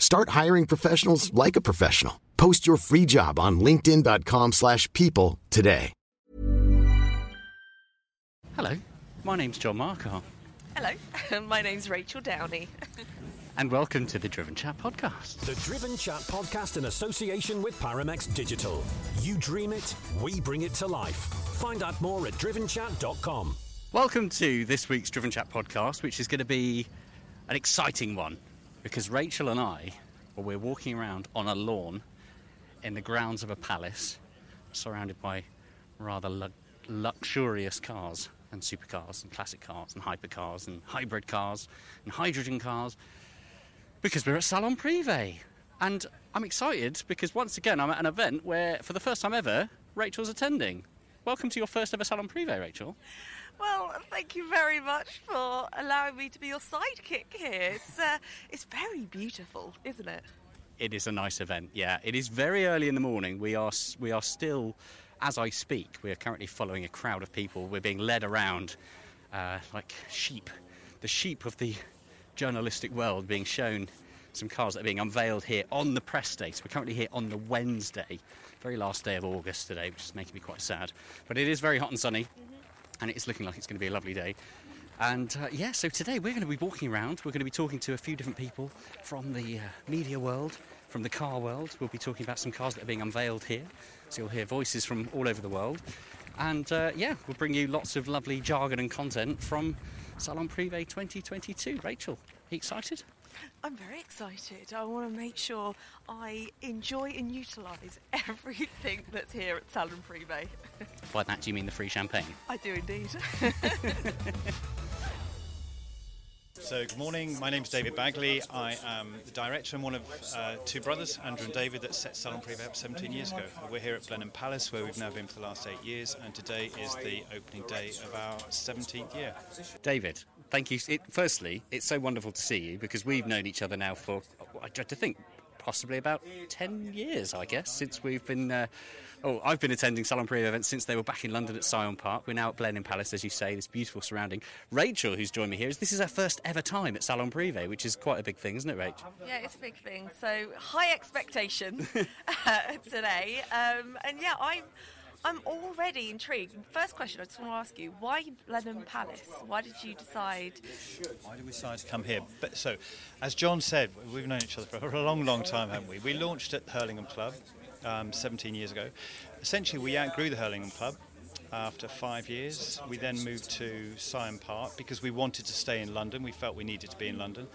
Start hiring professionals like a professional. Post your free job on linkedin.com/people slash people today. Hello, my name's John Marcar, Hello, my name's Rachael Downie. and welcome to the Driven Chat podcast. The Driven Chat podcast in association with Paramex Digital. You dream it, we bring it to life. Find out more at drivenchat.com. Welcome to this week's Driven Chat podcast, which is going to be an exciting one because Rachael and I, well, we're walking around on a lawn in the grounds of a palace surrounded by rather lu- luxurious cars and supercars and classic cars and hypercars and hybrid cars and hydrogen cars because we're at Salon Privé. And I'm excited because once again I'm at an event where, for the first time ever, Rachael's attending. Welcome to your first ever Salon Privé, Rachael. Well, thank you very much for allowing me to be your sidekick here. It's uh, it's very beautiful, isn't it? It is a nice event. Yeah, it is very early in the morning. We are we are still, as I speak, we are currently following a crowd of people. We're being led around uh, like sheep, the sheep of the journalistic world, being shown some cars that are being unveiled here on the press day. So we're currently here on the Wednesday, very last day of August today, which is making me quite sad. But it is very hot and sunny, and it's looking like it's going to be a lovely day. And uh, yeah, so today we're going to be walking around. We're going to be talking to a few different people from the uh, media world, from the car world. We'll be talking about some cars that are being unveiled here. So you'll hear voices from all over the world. And uh, yeah, we'll bring you lots of lovely jargon and content from Salon Privé 2022. Rachael, are you excited? I'm very excited. I want to make sure I enjoy and utilise everything that's here at Salon Privé. By that, do you mean the free champagne? I do indeed. So, good morning. My name is David Bagley. I am the director and one of uh, two brothers, Andrew and David, that set Salon Privé up 17 years ago. We're here at Blenheim Palace, where we've now been for the last eight years, and today is the opening day of our 17th year. David, thank you. It, firstly, it's so wonderful to see you because we've known each other now for, I dread to think, possibly about 10 years, I guess, since we've been. Uh, oh, I've been attending Salon Privé events since they were back in London at Syon Park. We're now at Blenheim Palace, as you say, this beautiful surrounding. Rachael, who's joined me here, is this is her first ever time at Salon Privé, which is quite a big thing, isn't it, Rach? yeah, it's a big thing. So high expectations uh, today, um, and yeah, I'm. I'm already intrigued. First question I just want to ask you: Why Blenheim Palace? Why did you decide? Why did we decide to come here? But so, as John said, we've known each other for a long, long time, haven't we? We launched at Hurlingham Club um, 17 years ago. Essentially, we outgrew the Hurlingham Club. After five years, we then moved to Syon Park because we wanted to stay in London. We felt we needed to be in London.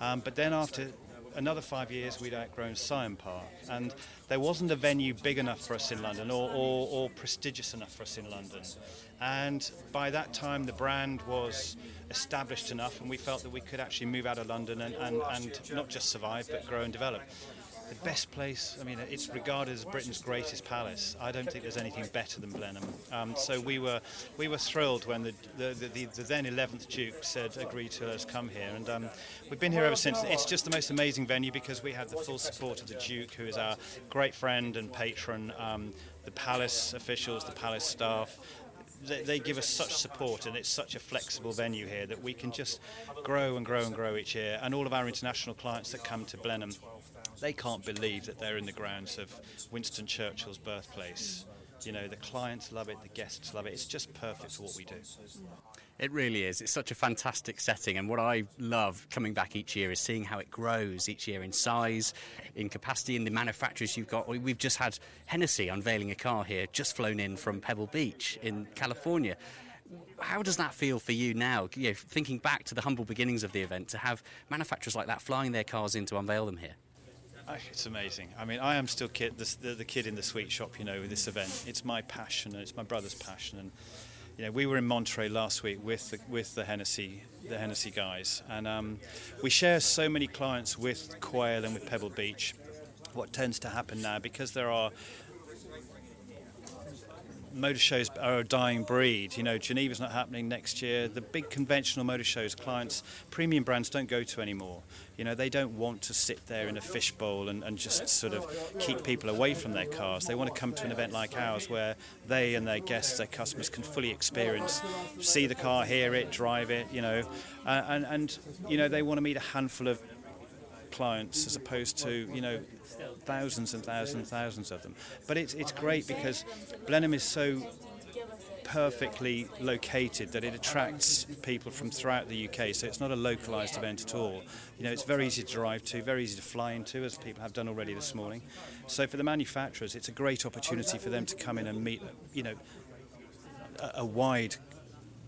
Um, but then, after another five years, we'd outgrown Syon Park, and there wasn't a venue big enough for us in London or, or, or prestigious enough for us in London. And by that time, the brand was established enough, and we felt that we could actually move out of London and, and, and not just survive, but grow and develop the best place. I mean, it's regarded as Britain's greatest palace. I don't think there's anything better than Blenheim. Um, so we were we were thrilled when the the, the, the then 11th Duke said agreed to us come here, and um, we've been here ever since. It's just the most amazing venue because we have the full support of the Duke, who is our great friend and patron. Um, the palace officials, the palace staff, they, give us such support and it's such a flexible venue here that we can just grow and grow and grow each year and all of our international clients that come to Blenheim they can't believe that they're in the grounds of Winston Churchill's birthplace. You know, the clients love it, the guests love it. It's just perfect for what we do. It really is. It's such a fantastic setting. And what I love coming back each year is seeing how it grows each year in size, in capacity, in the manufacturers you've got. We've just had Hennessey unveiling a car here, just flown in from Pebble Beach in California. How does that feel for you now? You know, thinking back to the humble beginnings of the event, to have manufacturers like that flying their cars in to unveil them here? It's amazing. I mean, I am still kid, the, the, kid in the sweet shop, you know, with this event. It's my passion, and it's my brother's passion. And you know, we were in Monterey last week with the, with the Hennessey the Hennessey guys, and um, we share so many clients with Quail and with Pebble Beach. What tends to happen now, because there are motor shows are a dying breed. You know, Geneva's not happening next year. The big conventional motor shows, clients, premium brands don't go to anymore. You know, they don't want to sit there in a fishbowl and, and just sort of keep people away from their cars. They want to come to an event like ours where they and their guests, their customers can fully experience, see the car, hear it, drive it, you know, uh, and, and, you know, they want to meet a handful of clients as opposed to, you know, thousands and thousands and thousands of them. But it's, it's great because Blenheim is so perfectly located that it attracts people from throughout the UK. So it's not a localised event at all. You know, it's very easy to drive to, very easy to fly into, as people have done already this morning. So for the manufacturers, it's a great opportunity for them to come in and meet, you know, a, wide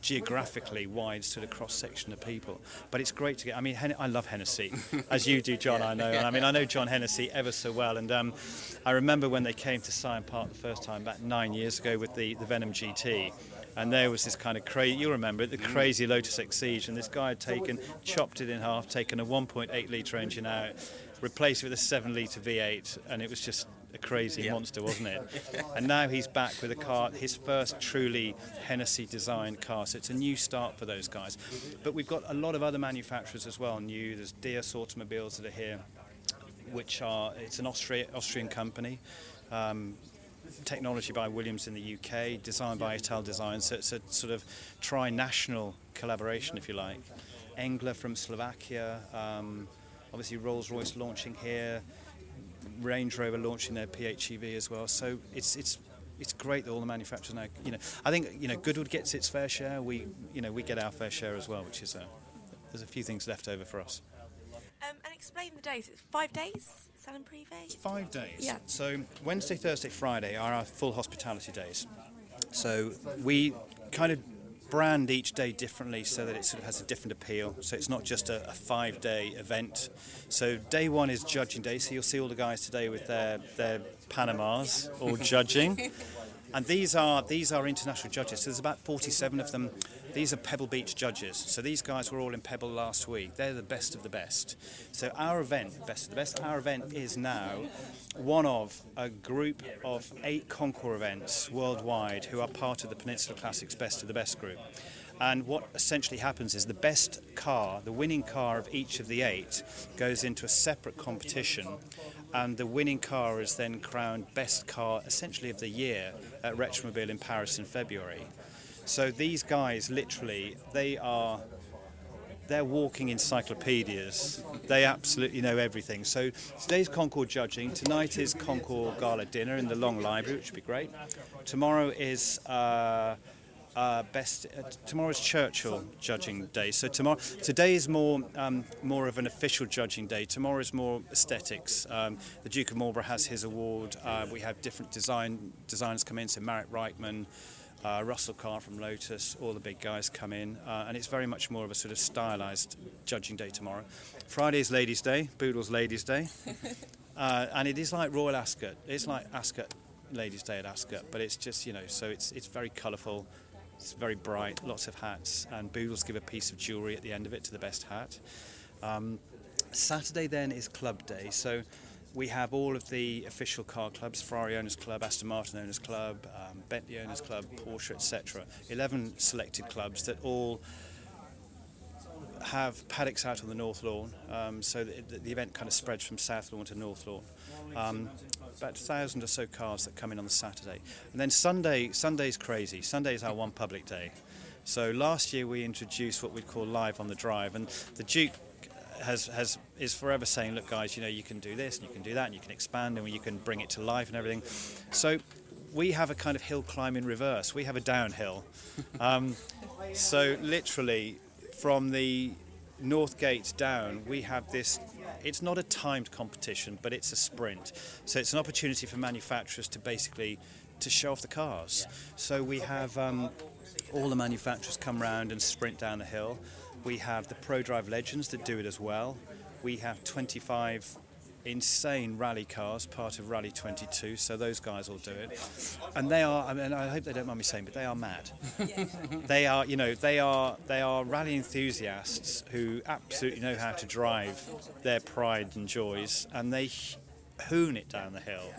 geographically wide sort of cross section of people. But it's great to get. I mean, Hen- I love Hennessey, as you do, John. yeah. I know. And I mean, I know John Hennessey ever so well. And um, I remember when they came to Syon Park the first time about nine years ago with the the Venom GT. And there was this kind of crazy, you remember it, the mm. crazy Lotus Exige. And this guy had taken, chopped it in half, taken a 1.8 litre engine out, replaced it with a 7 litre V8, and it was just a crazy yep. monster, wasn't it? and now he's back with a car, his first truly Hennessey designed car. So it's a new start for those guys. But we've got a lot of other manufacturers as well new. There's Deus automobiles that are here, which are, it's an Austria, Austrian company. Um, technology by Williams in the UK, designed by Italdesign, so it's a sort of tri-national collaboration, if you like. Engler from Slovakia, um, obviously Rolls-Royce launching here, Range Rover launching their PHEV as well. So it's it's it's great that all the manufacturers now, you know, I think you know Goodwood gets its fair share. We you know we get our fair share as well, which is a, there's a few things left over for us. Um, and explain the days. It's five days. Salon Privé. It's five days. Yeah. So Wednesday, Thursday, Friday are our full hospitality days. So we kind of brand each day differently so that it sort of has a different appeal. So it's not just a, a five day event. So day one is judging day. So you'll see all the guys today with their, their Panamas all judging. And these are these are international judges. So there's about 47 of them. These are Pebble Beach judges. So these guys were all in Pebble last week. They're the best of the best. So our event, best of the best, our event is now one of a group of eight Concours events worldwide who are part of the Peninsula Classics Best of the Best group. And what essentially happens is the best car, the winning car of each of the eight, goes into a separate competition and the winning car is then crowned best car essentially of the year at Retromobile in Paris in February. So these guys literally they are they're walking encyclopedias. They absolutely know everything. So today's Concours judging. Tonight is Concours Gala dinner in the Long Library, which would be great. Tomorrow is uh, uh, best. Uh, tomorrow's Churchill judging day. So tomorrow, today is more um, more of an official judging day. Tomorrow is more aesthetics. Um, the Duke of Marlborough has his award. Uh, we have different design designers come in. So Marek Reichman. Uh, Russell Carr from Lotus, all the big guys come in, uh, and it's very much more of a sort of stylised judging day tomorrow. Friday is Ladies' Day, Boodle's Ladies' Day, uh, and it is like Royal Ascot. It's like Ascot, Ladies' Day at Ascot, but it's just you know, so it's it's very colourful, it's very bright, lots of hats, and Boodles give a piece of jewellery at the end of it to the best hat. Um, Saturday then is Club Day, so we have all of the official car clubs Ferrari Owners Club, Aston Martin Owners Club, um, Bentley Owners Club, Porsche, etc. 11 selected clubs that all have paddocks out on the North Lawn, um, so the, the, event kind of spreads from South Lawn to North Lawn. Um, about a thousand or so cars that come in on the Saturday, and then Sunday. Sunday's crazy. Sunday is our one public day. So last year we introduced what we'd call live on the drive, and the Duke has, has is forever saying, look, guys, you know, you can do this and you can do that and you can expand and you can bring it to life and everything. So we have a kind of hill climb in reverse. We have a downhill. Um, so literally, from the North Gate down, we have this. It's not a timed competition, but it's a sprint. So it's an opportunity for manufacturers to basically to show off the cars. So we have um, all the manufacturers come round and sprint down the hill. We have the Pro Drive Legends that do it as well. We have 25 insane rally cars, part of Rally 22, so those guys will do it. And they are, I mean, I hope they don't mind me saying, but they are mad. they are, you know, they are, they are rally enthusiasts who absolutely know how to drive their pride and joys, and they hoon it down the hill.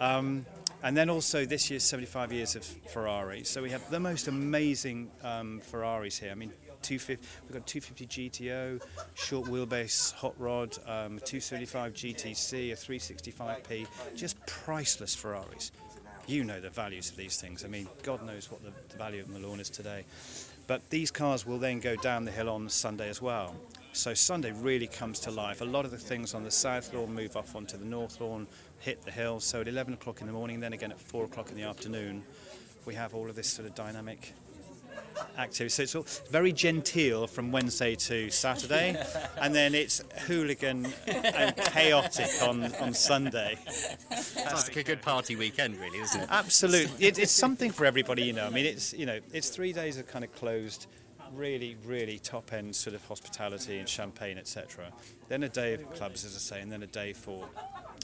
Um, and then also this year's 75 years of Ferrari. So we have the most amazing um, Ferraris here. I mean, 250, we've got 250 GTO, short wheelbase hot rod, um, 235 GTC, a 365p, just priceless Ferraris. You know the values of these things. I mean, God knows what the, the value of lawn is today. But these cars will then go down the hill on Sunday as well. So Sunday really comes to life. A lot of the things on the south lawn move off onto the north lawn, hit the hill. So at 11 o'clock in the morning, then again at 4 o'clock in the afternoon, we have all of this sort of dynamic active. So it's all very genteel from Wednesday to Saturday, and then it's hooligan and chaotic on, on Sunday. That's like a good party weekend, really, isn't it? Absolutely, it, it's something for everybody. You know, I mean, it's you know, it's three days of kind of closed really, really top end sort of hospitality and champagne, etc. Then a day of clubs, as I say, and then a day for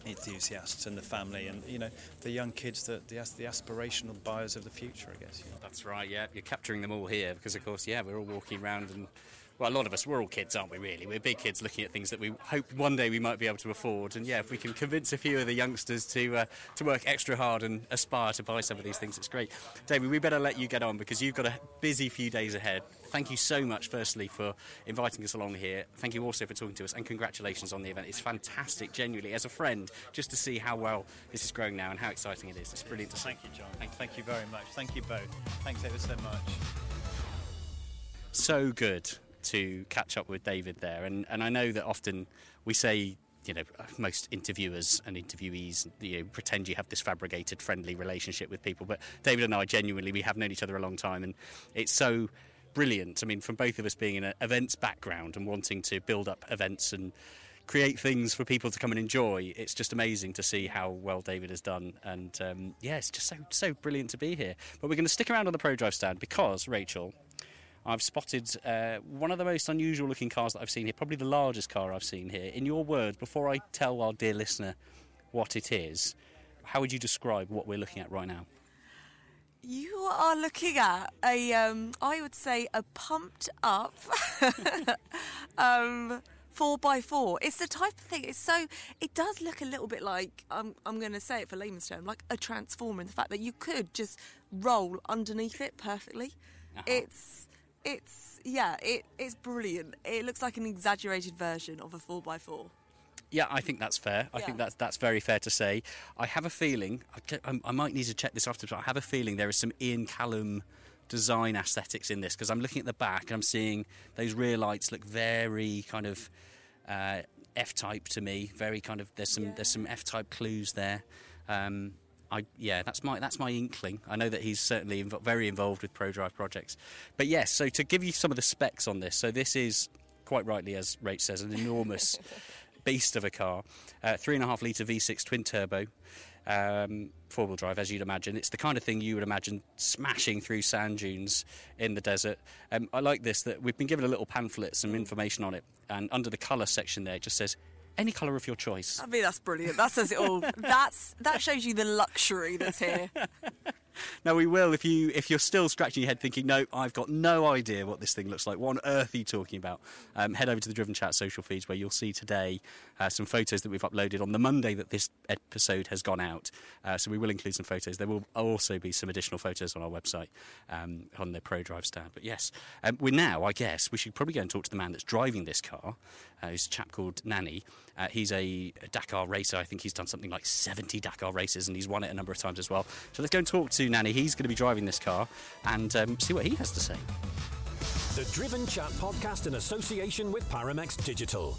enthusiasts and the family and you know the young kids that the, the aspirational buyers of the future I guess you know. that's right yeah you're capturing them all here because of course yeah we're all walking around and well, a lot of us, we're all kids, aren't we, really? We're big kids looking at things that we hope one day we might be able to afford. And yeah, if we can convince a few of the youngsters to, uh, to work extra hard and aspire to buy some of these things, it's great. David, we better let you get on because you've got a busy few days ahead. Thank you so much, firstly, for inviting us along here. Thank you also for talking to us, and congratulations on the event. It's fantastic, genuinely, as a friend, just to see how well this is growing now and how exciting it is. It's brilliant to see. Thank you, John. Thank, thank you very much. Thank you both. Thanks ever so much. So good to catch up with David there. And, and I know that often we say, you know, most interviewers and interviewees, you know, pretend you have this fabricated, friendly relationship with people. But David and I, genuinely, we have known each other a long time, and it's so brilliant. I mean, from both of us being in an events background and wanting to build up events and create things for people to come and enjoy. It's just amazing to see how well David has done, and um, yeah, it's just so so brilliant to be here. But we're going to stick around on the ProDrive stand because Rachael, I've spotted uh, one of the most unusual looking cars that I've seen here, probably the largest car I've seen here. In your words, before I tell our dear listener what it is, how would you describe what we're looking at right now? You are looking at a, um, I would say, a pumped up um, four by four. It's the type of thing. It's so. It does look a little bit like I'm. I'm going to say it for layman's term, like a transformer. In the fact that you could just roll underneath it perfectly. Uh-huh. It's it's yeah, it, it's brilliant. It looks like an exaggerated version of a four x four. Yeah, I think that's fair. I yeah. think that's that's very fair to say. I have a feeling I, I, might need to check this after, but I have a feeling there is some Ian Callum design aesthetics in this because I'm looking at the back and I'm seeing those rear lights look very kind of uh, F-type to me. Very kind of there's some yeah. there's some F-type clues there. Um, I, yeah, that's my that's my inkling. I know that he's certainly inv- very involved with ProDrive projects. But yes, so to give you some of the specs on this, so this is quite rightly, as Rach says, an enormous beast of a car. Uh, three and a half litre V6 twin turbo. um, four wheel drive, as you'd imagine. It's the kind of thing you would imagine smashing through sand dunes in the desert. Um, I like this that we've been given a little pamphlet, some information on it, and under the colour section there, it just says any colour of your choice. I mean, that's brilliant. That says it all. That's that shows you the luxury that's here. Now we will if you if you're still scratching your head thinking, no, I've got no idea what this thing looks like. What on earth are you talking about? Um, head over to the Driven Chat social feeds where you'll see today uh, some photos that we've uploaded on the Monday that this episode has gone out. Uh, so we will include some photos. There will also be some additional photos on our website um, on the Pro Drive stand. But yes, um, we're now. I guess we should probably go and talk to the man that's driving this car. Uh, he's a chap called Nani. Uh, he's a Dakar racer. I think he's done something like 70 Dakar races and he's won it a number of times as well. So let's go and talk to Nani. He's going to be driving this car and um, see what he has to say. The Driven Chat podcast in association with Paramex Digital.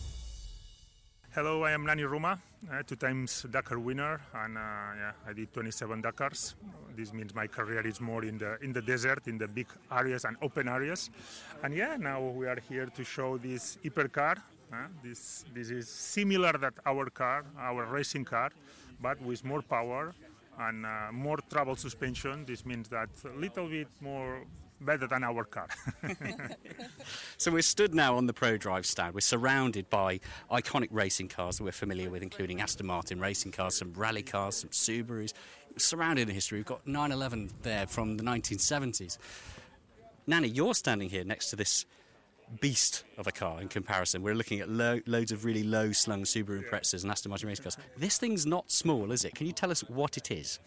Hello, I am Nani Roma, uh, two times Dakar winner, and uh, yeah, I did 27 Dakars. This means my career is more in the in the desert, in the big areas and open areas. And yeah, now we are here to show this hypercar. Uh, this this is similar that our car, our racing car, but with more power and uh, more travel suspension. This means that a little bit more better than our car. So we're stood now on the Pro Drive stand. We're surrounded by iconic racing cars that we're familiar with, including Aston Martin racing cars, some rally cars, some Subarus. Surrounded in history, we've got 911 there from the 1970s. Nani, you're standing here next to this beast of a car in comparison. We're looking at lo- loads of really low slung Subaru Imprezas and Aston Martin race cars. This thing's not small, is it? Can you tell us what it is?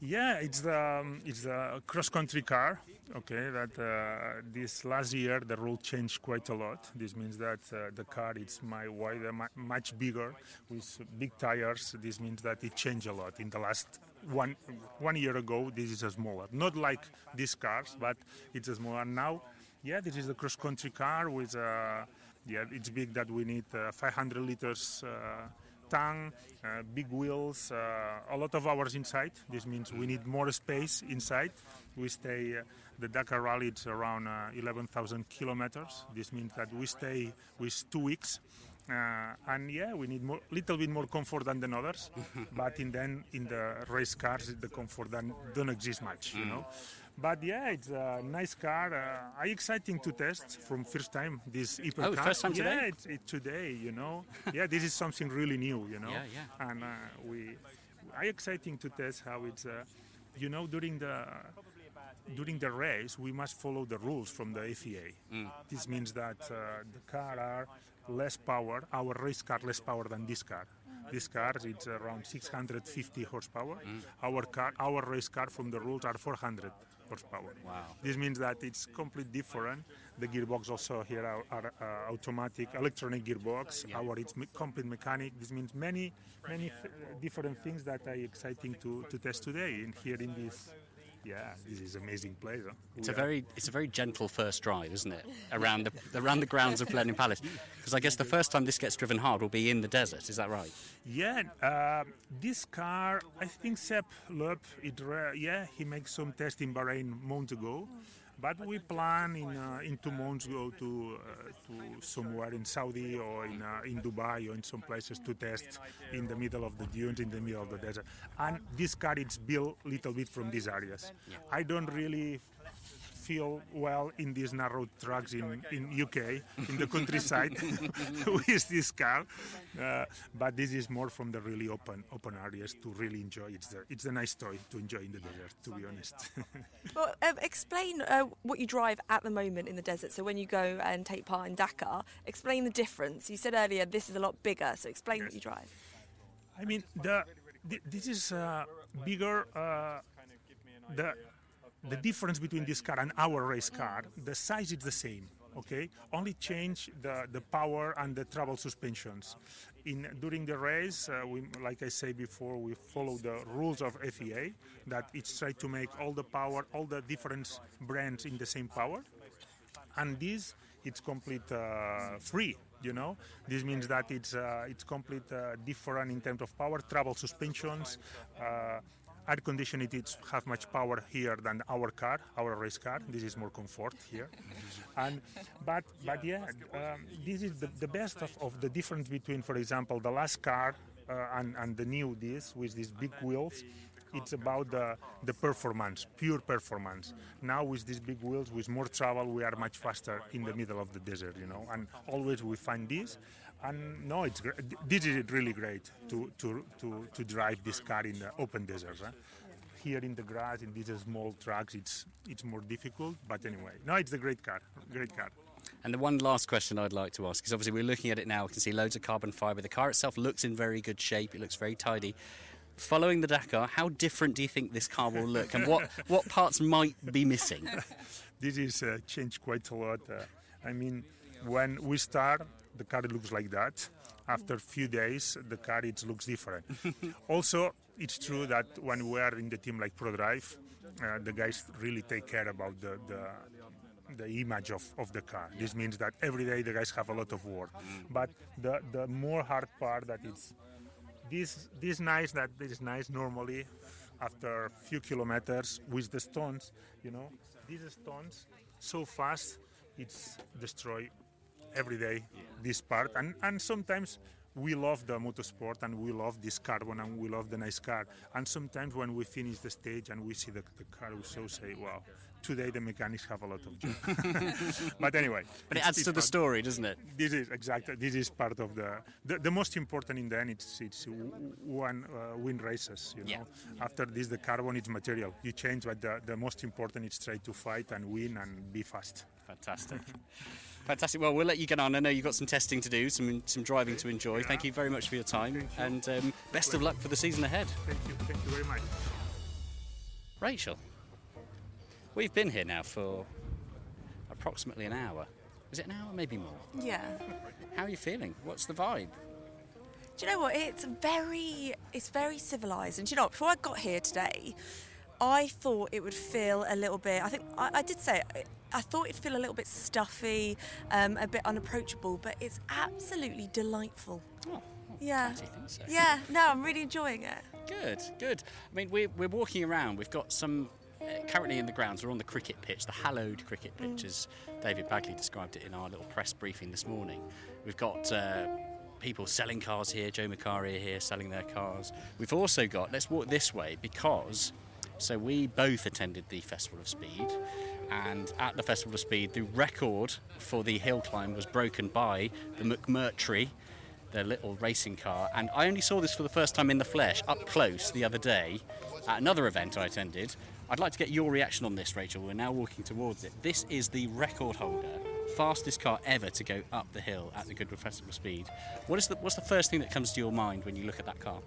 Yeah, it's the um, it's the cross country car. Okay, that uh, this last year the rule changed quite a lot. This means that uh, the car is my wider, much bigger with big tires. This means that it changed a lot in the last one one year ago. This is a smaller, not like these cars, but it's a smaller now. Yeah, this is the cross country car with uh, yeah, it's big that we need uh, 500 liters. Uh, tank, uh, big wheels, uh, a lot of hours inside. This means we need more space inside. We stay, uh, the Dakar Rally is around uh, 11,000 kilometers. This means that we stay with two weeks. Uh, and yeah, we need more, little bit more comfort than the others, but in then in the race cars, the comfort don't exist much, you know. But yeah, it's a nice car. Uh, I exciting to test from first time this hypercar. Oh, first time yeah, today? it's, it's today, you know. yeah, this is something really new, you know. Yeah, yeah. And uh, we, I exciting to test how it's, uh, you know, during the during the race we must follow the rules from the FIA. Mm. This means that uh, the car are less power, our race car less power than this car. This car it's around 650 horsepower. Mm. Our car, our race car from the rules are 400 horsepower. Wow. This means that it's completely different. The gearbox also here are, are uh, automatic electronic gearbox. Our it's me- complete mechanic. This means many many th- different things that are exciting to, to test today and here in this. Yeah, this is amazing place. Huh? It's We a very, it's a very gentle first drive, isn't it? Around the around the grounds of Blenheim Palace, because I guess the first time this gets driven hard will be in the desert. Is that right? Yeah, uh, this car, I think Seb Loeb, it, re- yeah, he makes some test in Bahrain months ago, but we plan in uh, in two months go to uh, to somewhere in Saudi or in uh, in Dubai or in some places to test in the middle of the dunes, in the middle of the desert. And this car is built little bit from these areas. I don't really feel well in these narrow tracks in, in UK, in the countryside, with this car. Uh, but this is more from the really open open areas to really enjoy. It's the, it's a nice toy to enjoy in the desert, to be honest. Well, um, explain uh, what you drive at the moment in the desert. So when you go and take part in Dakar, explain the difference. You said earlier this is a lot bigger. So explain what you drive. I mean, the, thi- this is uh, bigger. Uh, the the difference between this car and our race car, the size is the same. Okay, only change the, the power and the travel suspensions. In during the race, uh, we, like I say before, we follow the rules of FIA that it's try to make all the power, all the different brands in the same power and this it's complete uh, free you know this means that it's uh, it's complete uh, different in terms of power travel suspensions uh, air conditioning it have much power here than our car our race car this is more comfort here and but but yeah um, this is the, the best of, of the difference between for example the last car uh, and, and the new this with these big wheels, it's about the, the performance, pure performance. Now with these big wheels, with more travel, we are much faster in the middle of the desert, you know. And always we find this, and no, it's gr- this is really great to to to, to drive this car in the open desert. Huh? Here in the grass, in these small tracks, it's it's more difficult. But anyway, no, it's a great car, great car. And the one last question I'd like to ask is obviously we're looking at it now, we can see loads of carbon fibre. The car itself looks in very good shape, it looks very tidy. Following the Dakar, how different do you think this car will look and what, what parts might be missing? this is uh, changed quite a lot. Uh, I mean, when we start, the car looks like that. After a few days, the car it looks different. also, it's true that when we are in the team like ProDrive, uh, the guys really take care about the, the the image of, of the car. This means that every day the guys have a lot of work. But the, the more hard part that it's this this nice that this nice normally after a few kilometers with the stones, you know, these stones so fast it's destroy every day this part. And, and sometimes we love the motorsport and we love this carbon and we love the nice car. And sometimes when we finish the stage and we see the, the car we so say wow today the mechanics have a lot of job but anyway But it adds it's to the part- story, doesn't it? this is exactly this is part of the the, the most important in the end it's it's one uh, win races you know. Yeah. after this the carbon is material. You change but the, the most important is try to fight and win and be fast. Fantastic. Fantastic. Well, we'll let you get on. I know you've got some testing to do, some some driving to enjoy. Thank you very much for your time, and um, best of luck for the season ahead. thank you thank you very much Rachael, we've been here now for approximately an hour. Is it an hour? Maybe more. Yeah. How are you feeling? What's the vibe? Do you know what? It's very, it's very civilized. And do you know, what? before I got here today, I thought it would feel a little bit. I think I, I did say it, I thought it'd feel a little bit stuffy, um, a bit unapproachable, but it's absolutely delightful. Oh, Yeah. glad you think so. Yeah. No, I'm really enjoying it. Good, good. I mean, we're, we're walking around. We've got some uh, currently in the grounds. We're on the cricket pitch, the hallowed cricket pitch, as David Bagley described it in our little press briefing this morning. We've got uh, people selling cars here. Joe Macari here selling their cars. We've also got. Let's walk this way because. So we both attended the Festival of Speed, and at the Festival of Speed, the record for the hill climb was broken by the McMurtry their little racing car. And I only saw this for the first time in the flesh, up close, the other day at another event I attended. I'd like to get your reaction on this, Rachael. We're now walking towards it. This is the record holder, fastest car ever to go up the hill at the Goodwood Festival Speed. What is the, what's the first thing that comes to your mind when you look at that car?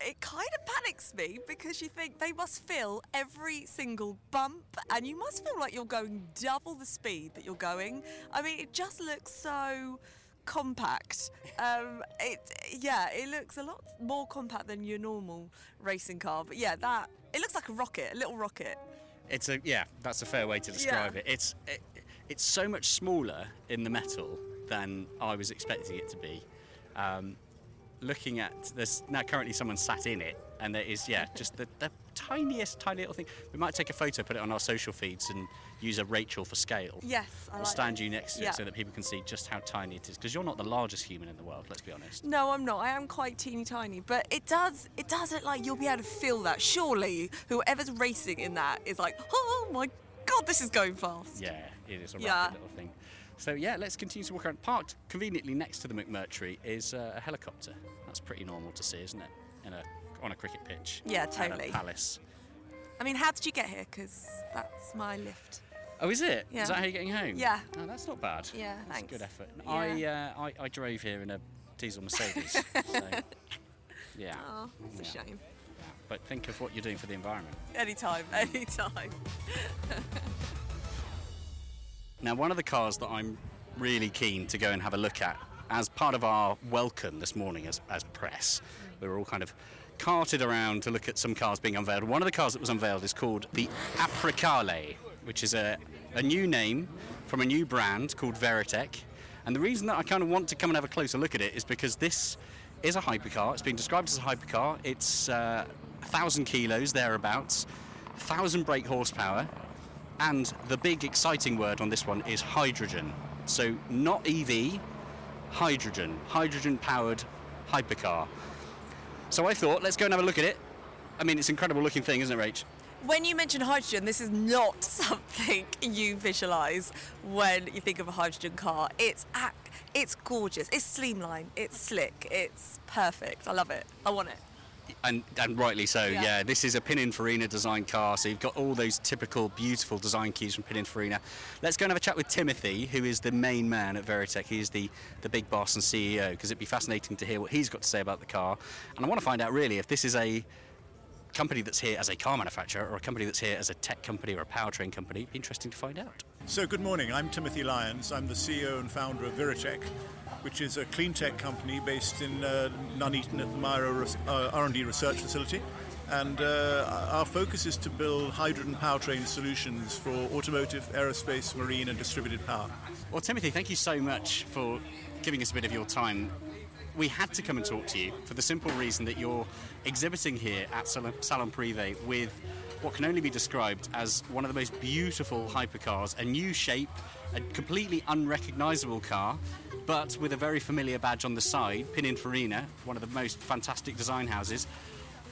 It kind of panics me because you think they must feel every single bump and you must feel like you're going double the speed that you're going. I mean, it just looks so compact. Um, it yeah, it looks a lot more compact than your normal racing car. But yeah, that it looks like a rocket, a little rocket. It's a yeah, that's a fair way to describe Yeah. it. It's it, it's so much smaller in the metal than I was expecting it to be. Um, looking at there's now currently someone sat in it, and there is yeah, just the, the tiniest, tiny little thing. We might take a photo, put it on our social feeds, and use a Rachael for scale. Yes, I We'll like stand this. you next to Yeah. it so that people can see just how tiny it is. Because you're not the largest human in the world. Let's be honest. No, I'm not. I am quite teeny tiny, but it does it does look like you'll be able to feel that. Surely, whoever's racing in that is like, oh my god, this is going fast. Yeah, it is a Yeah. rapid little thing. So yeah, let's continue to walk around. Parked conveniently next to the McMurtry is uh, a helicopter. That's pretty normal to see, isn't it? In a on a cricket pitch. Yeah, at a totally. palace. I mean, how did you get here? Because that's my lift. Oh, is it? Is Yeah. that how you're getting home? Yeah. Oh, that's not bad. Yeah, that's thanks. a good effort. Yeah. I, uh, I I drove here in a diesel Mercedes. so, yeah. Oh, it's a Yeah. shame. But think of what you're doing for the environment. Anytime, anytime. Now, one of the cars that I'm really keen to go and have a look at as part of our welcome this morning as, as press, we were all kind of carted around to look at some cars being unveiled. One of the cars that was unveiled is called the Apricale, which is a, a new name from a new brand called Viritech. And the reason that I kind of want to come and have a closer look at it is because this is a hypercar. It's been described as a hypercar. It's uh, 1,000 kilos, thereabouts, 1,000 brake horsepower, and the big exciting word on this one is hydrogen. So not EV, hydrogen, hydrogen powered hypercar. So I thought, let's go and have a look at it. I mean, it's an incredible looking thing, isn't it, Rach? When you mention hydrogen, this is not something you visualise when you think of a hydrogen car. It's it's gorgeous. It's streamlined. It's slick. It's perfect. I love it. I want it. And, and rightly so, yeah. Yeah. This is a Pininfarina design car, so you've got all those typical beautiful design cues from Pininfarina. Let's go and have a chat with Timothy, who is the main man at Viritech. He is the, the big boss and CEO, because it'd be fascinating to hear what he's got to say about the car. And I want to find out really if this is a company that's here as a car manufacturer or a company that's here as a tech company or a powertrain company. Interesting to find out. So, good morning. I'm Timothy Lyons. I'm the CEO and founder of Viritech, which is a clean tech company based in uh, Nuneaton at the MIRA Res- uh, R&D research facility. And uh, our focus is to build hydrogen powertrain solutions for automotive, aerospace, marine, and distributed power. Well, Timothy, thank you so much for giving us a bit of your time. We had to come and talk to you for the simple reason that you're exhibiting here at Salon, Privé with what can only be described as one of the most beautiful hypercars, a new shape, a completely unrecognisable car, but with a very familiar badge on the side, Pininfarina, one of the most fantastic design houses.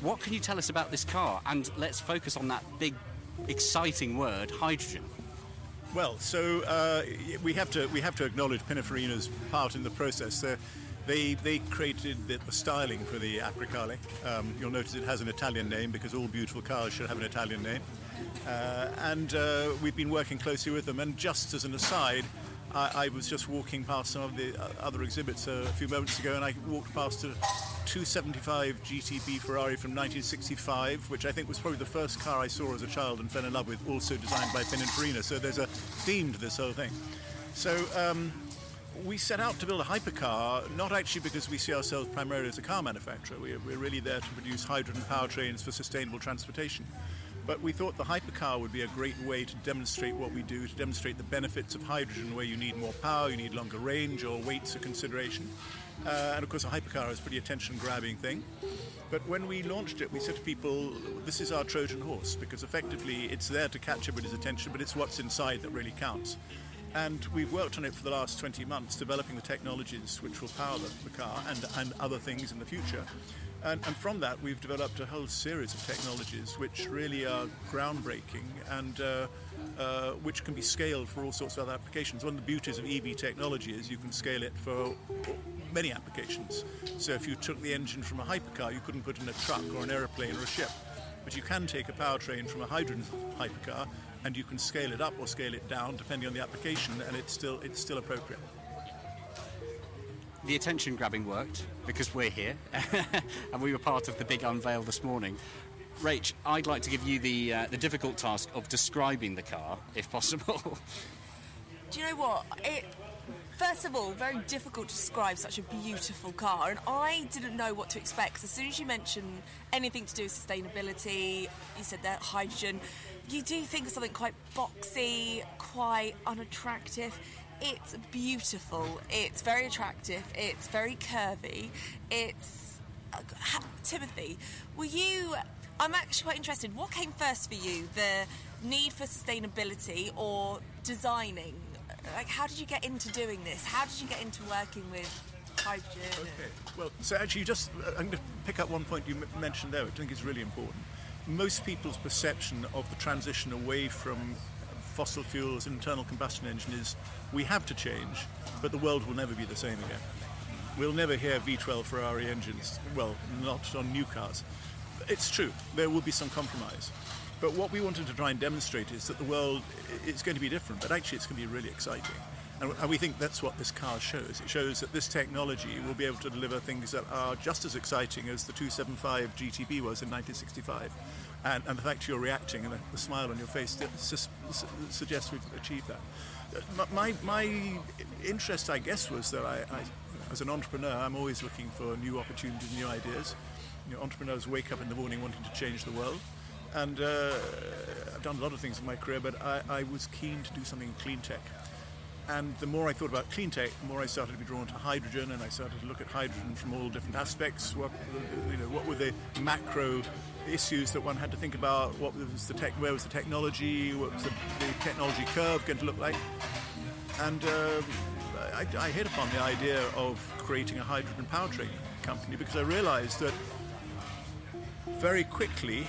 What can you tell us about this car? And let's focus on that big, exciting word, hydrogen. Well, so uh, we have to we have to acknowledge Pininfarina's part in the process. Uh, they they created the, the styling for the Apricale. Um, you'll notice it has an Italian name because all beautiful cars should have an Italian name. Uh, and uh, we've been working closely with them. And just as an aside, I, I was just walking past some of the uh, other exhibits a few moments ago, and I walked past a 275 GTB Ferrari from 1965, which I think was probably the first car I saw as a child and fell in love with, also designed by Pininfarina. So there's a theme to this whole thing. So um, we set out to build a hypercar, not actually because we see ourselves primarily as a car manufacturer. We're, we're really there to produce hydrogen powertrains for sustainable transportation. But we thought the hypercar would be a great way to demonstrate what we do, to demonstrate the benefits of hydrogen, where you need more power, you need longer range, or weight's a consideration. Uh, and of course, a hypercar is a pretty attention grabbing thing. But when we launched it, we said to people, this is our Trojan horse, because effectively it's there to catch everybody's attention, but it's what's inside that really counts. And we've worked on it for the last 20 months, developing the technologies which will power the, the car and, and other things in the future. And, and from that, we've developed a whole series of technologies which really are groundbreaking and uh, uh, which can be scaled for all sorts of other applications. One of the beauties of EV technology is you can scale it for many applications. So if you took the engine from a hypercar, you couldn't put in a truck or an aeroplane or a ship. But you can take a powertrain from a hydrogen hypercar and you can scale it up or scale it down depending on the application, and it's still it's still appropriate. the attention grabbing worked because we're here and we were part of the big unveil this morning. Rach, I'd like to give you the uh, the difficult task of describing the car, if possible. Do you know what? It first of all very difficult to describe such a beautiful car, and I didn't know what to expect. As soon as you mentioned anything to do with sustainability, you said that hydrogen. You do think of something quite boxy, quite unattractive. It's beautiful. It's very attractive. It's very curvy. It's uh, Timothy. Were you? I'm actually quite interested. What came first for you, the need for sustainability or designing? Like, how did you get into doing this? How did you get into working with hydrogen? Okay. Well, so actually, just uh, I'm going to pick up one point you mentioned there, which I think is really important. Most people's perception of the transition away from fossil fuels, internal combustion engine is we have to change, but the world will never be the same again. We'll never hear V12 Ferrari engines, well, not on new cars. It's true, there will be some compromise. But what we wanted to try and demonstrate is that the world is going to be different, but actually it's going to be really exciting. And we think that's what this car shows. It shows that this technology will be able to deliver things that are just as exciting as the 275 GTB was in 1965. And, and the fact you're reacting and the, smile on your face su- su- suggests we've achieved that. Uh, My, my interest, I guess, was that I, I, as an entrepreneur, I'm always looking for new opportunities, new ideas. You know, entrepreneurs wake up in the morning wanting to change the world. And uh, I've done a lot of things in my career, but I, I was keen to do something in clean tech. And the more I thought about clean tech, the more I started to be drawn to hydrogen, and I started to look at hydrogen from all different aspects. What, you know, what were the macro issues that one had to think about? What was the tech? Where was the technology? What was the, the technology curve going to look like? And um, I, I hit upon the idea of creating a hydrogen powertrain company because I realized that very quickly,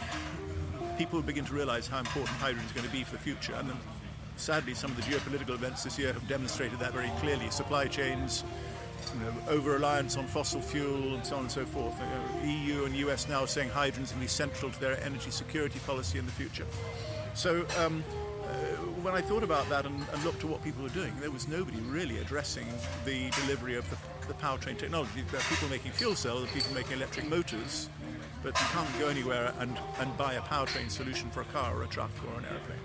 people begin to realize how important hydrogen is going to be for the future. And then, sadly, some of the geopolitical events this year have demonstrated that very clearly. Supply chains, you know, over reliance on fossil fuel, and so on and so forth. Uh, EU and US now saying hydrogen is going to be central to their energy security policy in the future. So. Um, uh, when I thought about that and, and, looked at what people were doing, there was nobody really addressing the delivery of the, the powertrain technology. There are people making fuel cells, there are people making electric motors, but you can't go anywhere and, and buy a powertrain solution for a car or a truck or an aeroplane.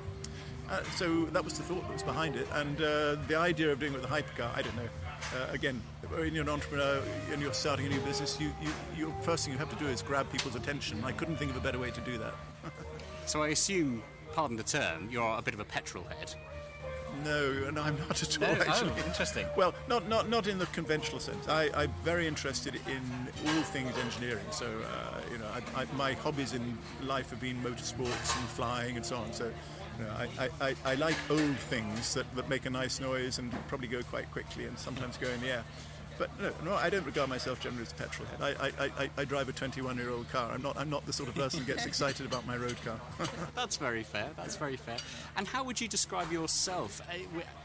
Uh, so that was the thought that was behind it, and uh, the idea of doing it with a hypercar, I don't know. Uh, again, when you're an entrepreneur and you're starting a new business, you, you, you, first thing you have to do is grab people's attention. I couldn't think of a better way to do that. so I assume, pardon the term, you're a bit of a petrol head. No, and I'm not at all. No? Actually, oh, interesting. Well, not not not in the conventional sense. I, am very interested in all things engineering. So, uh, you know, I, I, my hobbies in life have been motorsports and flying and so on. So, you know, I, I, I like old things that, that make a nice noise and probably go quite quickly and sometimes go in the air. But no, no, I don't regard myself generally as a petrol head. I, I, I, I drive a 21-year-old car. I'm not, I'm not the sort of person who gets excited about my road car. That's very fair. That's very fair. And how would you describe yourself? Uh,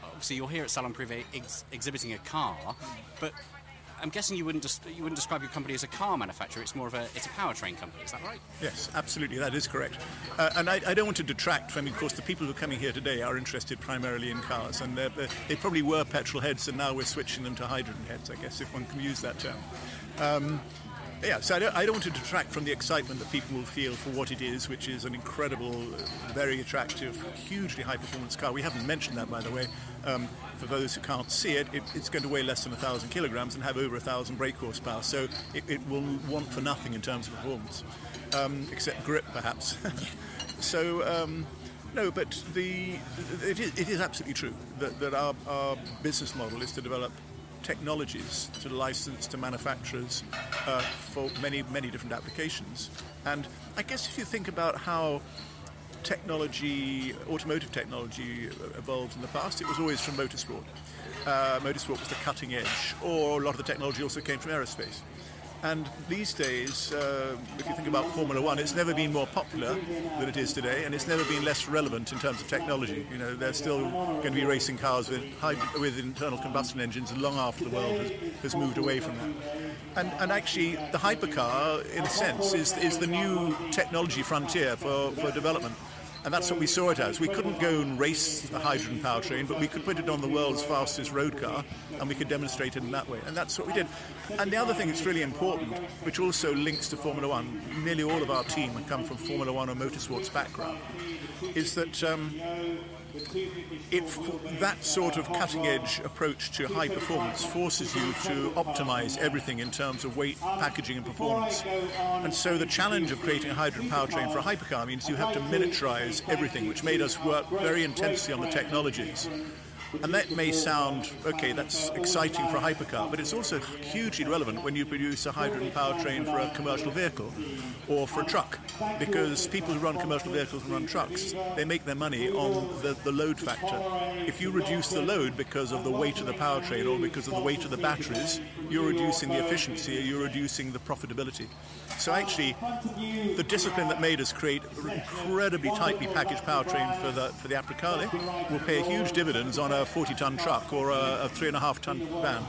obviously, you're here at Salon Privé ex- exhibiting a car, but I'm guessing you wouldn't just, you wouldn't describe your company as a car manufacturer. It's more of a it's a powertrain company. Is that right? Yes, absolutely. That is correct. Uh, and I, I, don't want to detract from. Of course, the people who are coming here today are interested primarily in cars, and they probably were petrol heads, and now we're switching them to hydrogen heads. I guess if one can use that term. Um, yeah, so I don't, I don't, want to detract from the excitement that people will feel for what it is, which is an incredible, very attractive, hugely high performance car. We haven't mentioned that, by the way. Um, for those who can't see it, it, it's going to weigh less than 1,000 kilograms and have over 1,000 brake horsepower, so it, it, will want for nothing in terms of performance, um, except grip perhaps. so, um, no, but the, it, is, it is absolutely true that, that our, our business model is to develop technologies to license to manufacturers uh, for many, many different applications. And I guess if you think about how technology, automotive technology evolved in the past, it was always from motorsport. Uh, motorsport was the cutting edge, or a lot of the technology also came from aerospace. And these days, uh, if you think about Formula One, it's never been more popular than it is today, and it's never been less relevant in terms of technology. You know, they're still going to be racing cars with, high, with internal combustion engines long after the world has, has moved away from them. And, and, actually, the hypercar, in a sense, is, is the new technology frontier for, for development. And that's what we saw it as. We couldn't go and race the hydrogen powertrain, but we could put it on the world's fastest road car and we could demonstrate it in that way. And that's what we did. And the other thing that's really important, which also links to Formula One, nearly all of our team come from Formula One or motorsports background, is that um, it, that sort of cutting edge approach to high performance forces you to optimize everything in terms of weight, packaging, and performance. And so the challenge of creating a hydrogen powertrain for a hypercar means you have to miniaturize everything, which made us work very intensely on the technologies. And that may sound, okay, that's exciting for a hypercar, but it's also hugely relevant when you produce a hydrogen powertrain for a commercial vehicle or for a truck. Because people who run commercial vehicles and run trucks, they make their money on the, the load factor. If you reduce the load because of the weight of the powertrain or because of the weight of the batteries, you're reducing the efficiency, you're reducing the profitability. So actually, the discipline that made us create an incredibly tightly packaged powertrain for the for the Apricale will pay huge dividends on a 40-ton truck or a, a three and a half ton van.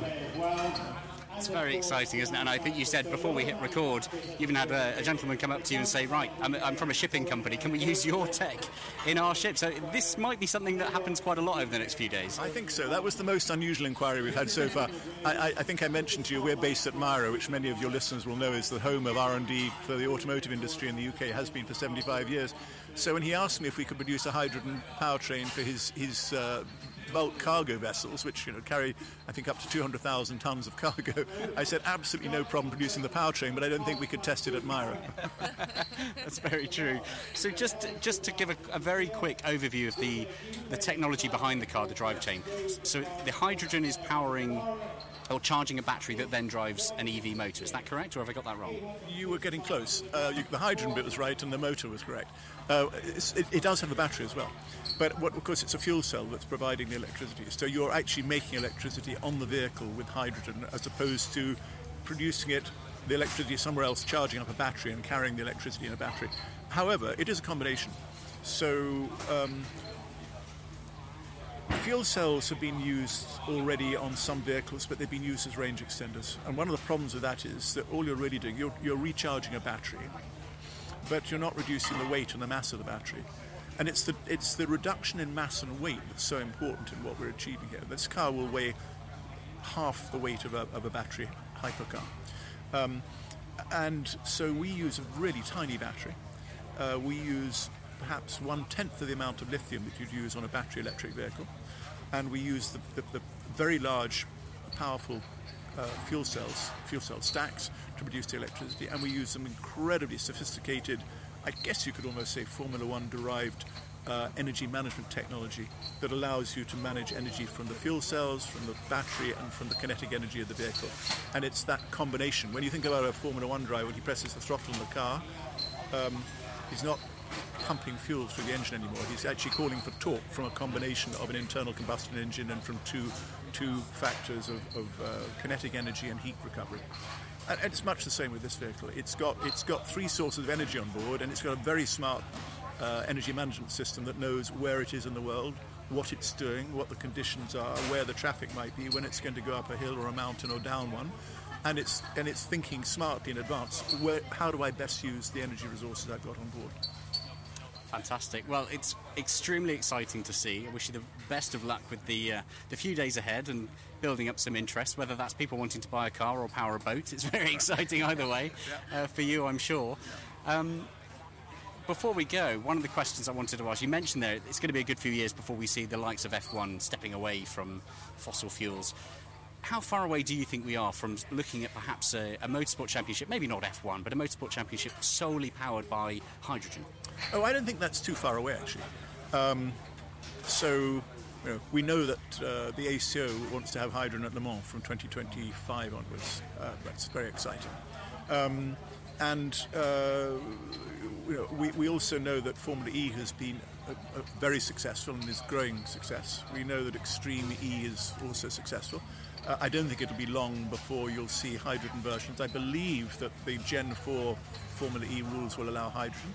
It's very exciting, isn't it? And I think you said before we hit record, you even had a, a gentleman come up to you and say, Right, I'm, I'm, from a shipping company, can we use your tech in our ship? So this might be something that happens quite a lot over the next few days. I think so. That was the most unusual inquiry we've had so far. I, I, think I mentioned to you we're based at MIRA, which many of your listeners will know is the home of R&D for the automotive industry in the UK, has been for 75 years. So when he asked me if we could produce a hydrogen powertrain for his, his uh, bulk cargo vessels, which you know carry, I think, up to 200,000 tons of cargo. I said absolutely no problem producing the powertrain, but I don't think we could test it at MIRA. That's very true. So just just to give a, a, very quick overview of the the technology behind the car, the drive chain. So the hydrogen is powering or charging a battery that then drives an EV motor. Is that correct, or have I got that wrong? You were getting close. Uh, you, the hydrogen bit was right, and the motor was correct. Uh, it, it, does have a battery as well. But what, of course, it's a fuel cell that's providing the electricity. So you're actually making electricity on the vehicle with hydrogen as opposed to producing it the electricity somewhere else, charging up a battery and carrying the electricity in a battery. However, it is a combination. So um, Fuel cells have been used already on some vehicles, but they've been used as range extenders. And one of the problems with that is that all you're really doing, you're, you're recharging a battery, but you're not reducing the weight and the mass of the battery. And it's the, it's the reduction in mass and weight that's so important in what we're achieving here. This car will weigh half the weight of a, of a battery hypercar. Um, and so we use a really tiny battery. Uh, we use perhaps one tenth of the amount of lithium that you'd use on a battery electric vehicle. And we use the, the, the very large, powerful uh, fuel cells, fuel cell stacks to produce the electricity. And we use some incredibly sophisticated, I guess you could almost say Formula One derived uh, energy management technology that allows you to manage energy from the fuel cells, from the battery, and from the kinetic energy of the vehicle. And it's that combination. When you think about a Formula One driver, when he presses the throttle in the car, um, he's not pumping fuel through the engine anymore. He's actually calling for torque from a combination of an internal combustion engine and from two, two factors of, of uh, kinetic energy and heat recovery. And it's much the same with this vehicle. It's got, it's got three sources of energy on board and it's got a very smart uh, energy management system that knows where it is in the world, what it's doing, what the conditions are, where the traffic might be, when it's going to go up a hill or a mountain or down one. And it's, and it's thinking smartly in advance. Where, how do I best use the energy resources I've got on board? Fantastic. Well, it's extremely exciting to see. I wish you the best of luck with the uh, the few days ahead and building up some interest. Whether that's people wanting to buy a car or power a boat, it's very exciting either way uh, for you, I'm sure. Um, before we go, one of the questions I wanted to ask you mentioned there it's going to be a good few years before we see the likes of F1 stepping away from fossil fuels. How far away do you think we are from looking at perhaps a, a motorsport championship, maybe not F1, but a motorsport championship solely powered by hydrogen? Oh, I don't think that's too far away, actually. Um, so, you know, we know that uh, the ACO wants to have hydrogen at Le Mans from 2025 onwards. Uh, that's very exciting. Um, and uh, you know, we, we also know that Formula E has been a, a very successful and is growing success. We know that Extreme E is also successful. Uh, I don't think it'll be long before you'll see hydrogen versions. I believe that the Gen 4 Formula E rules will allow hydrogen.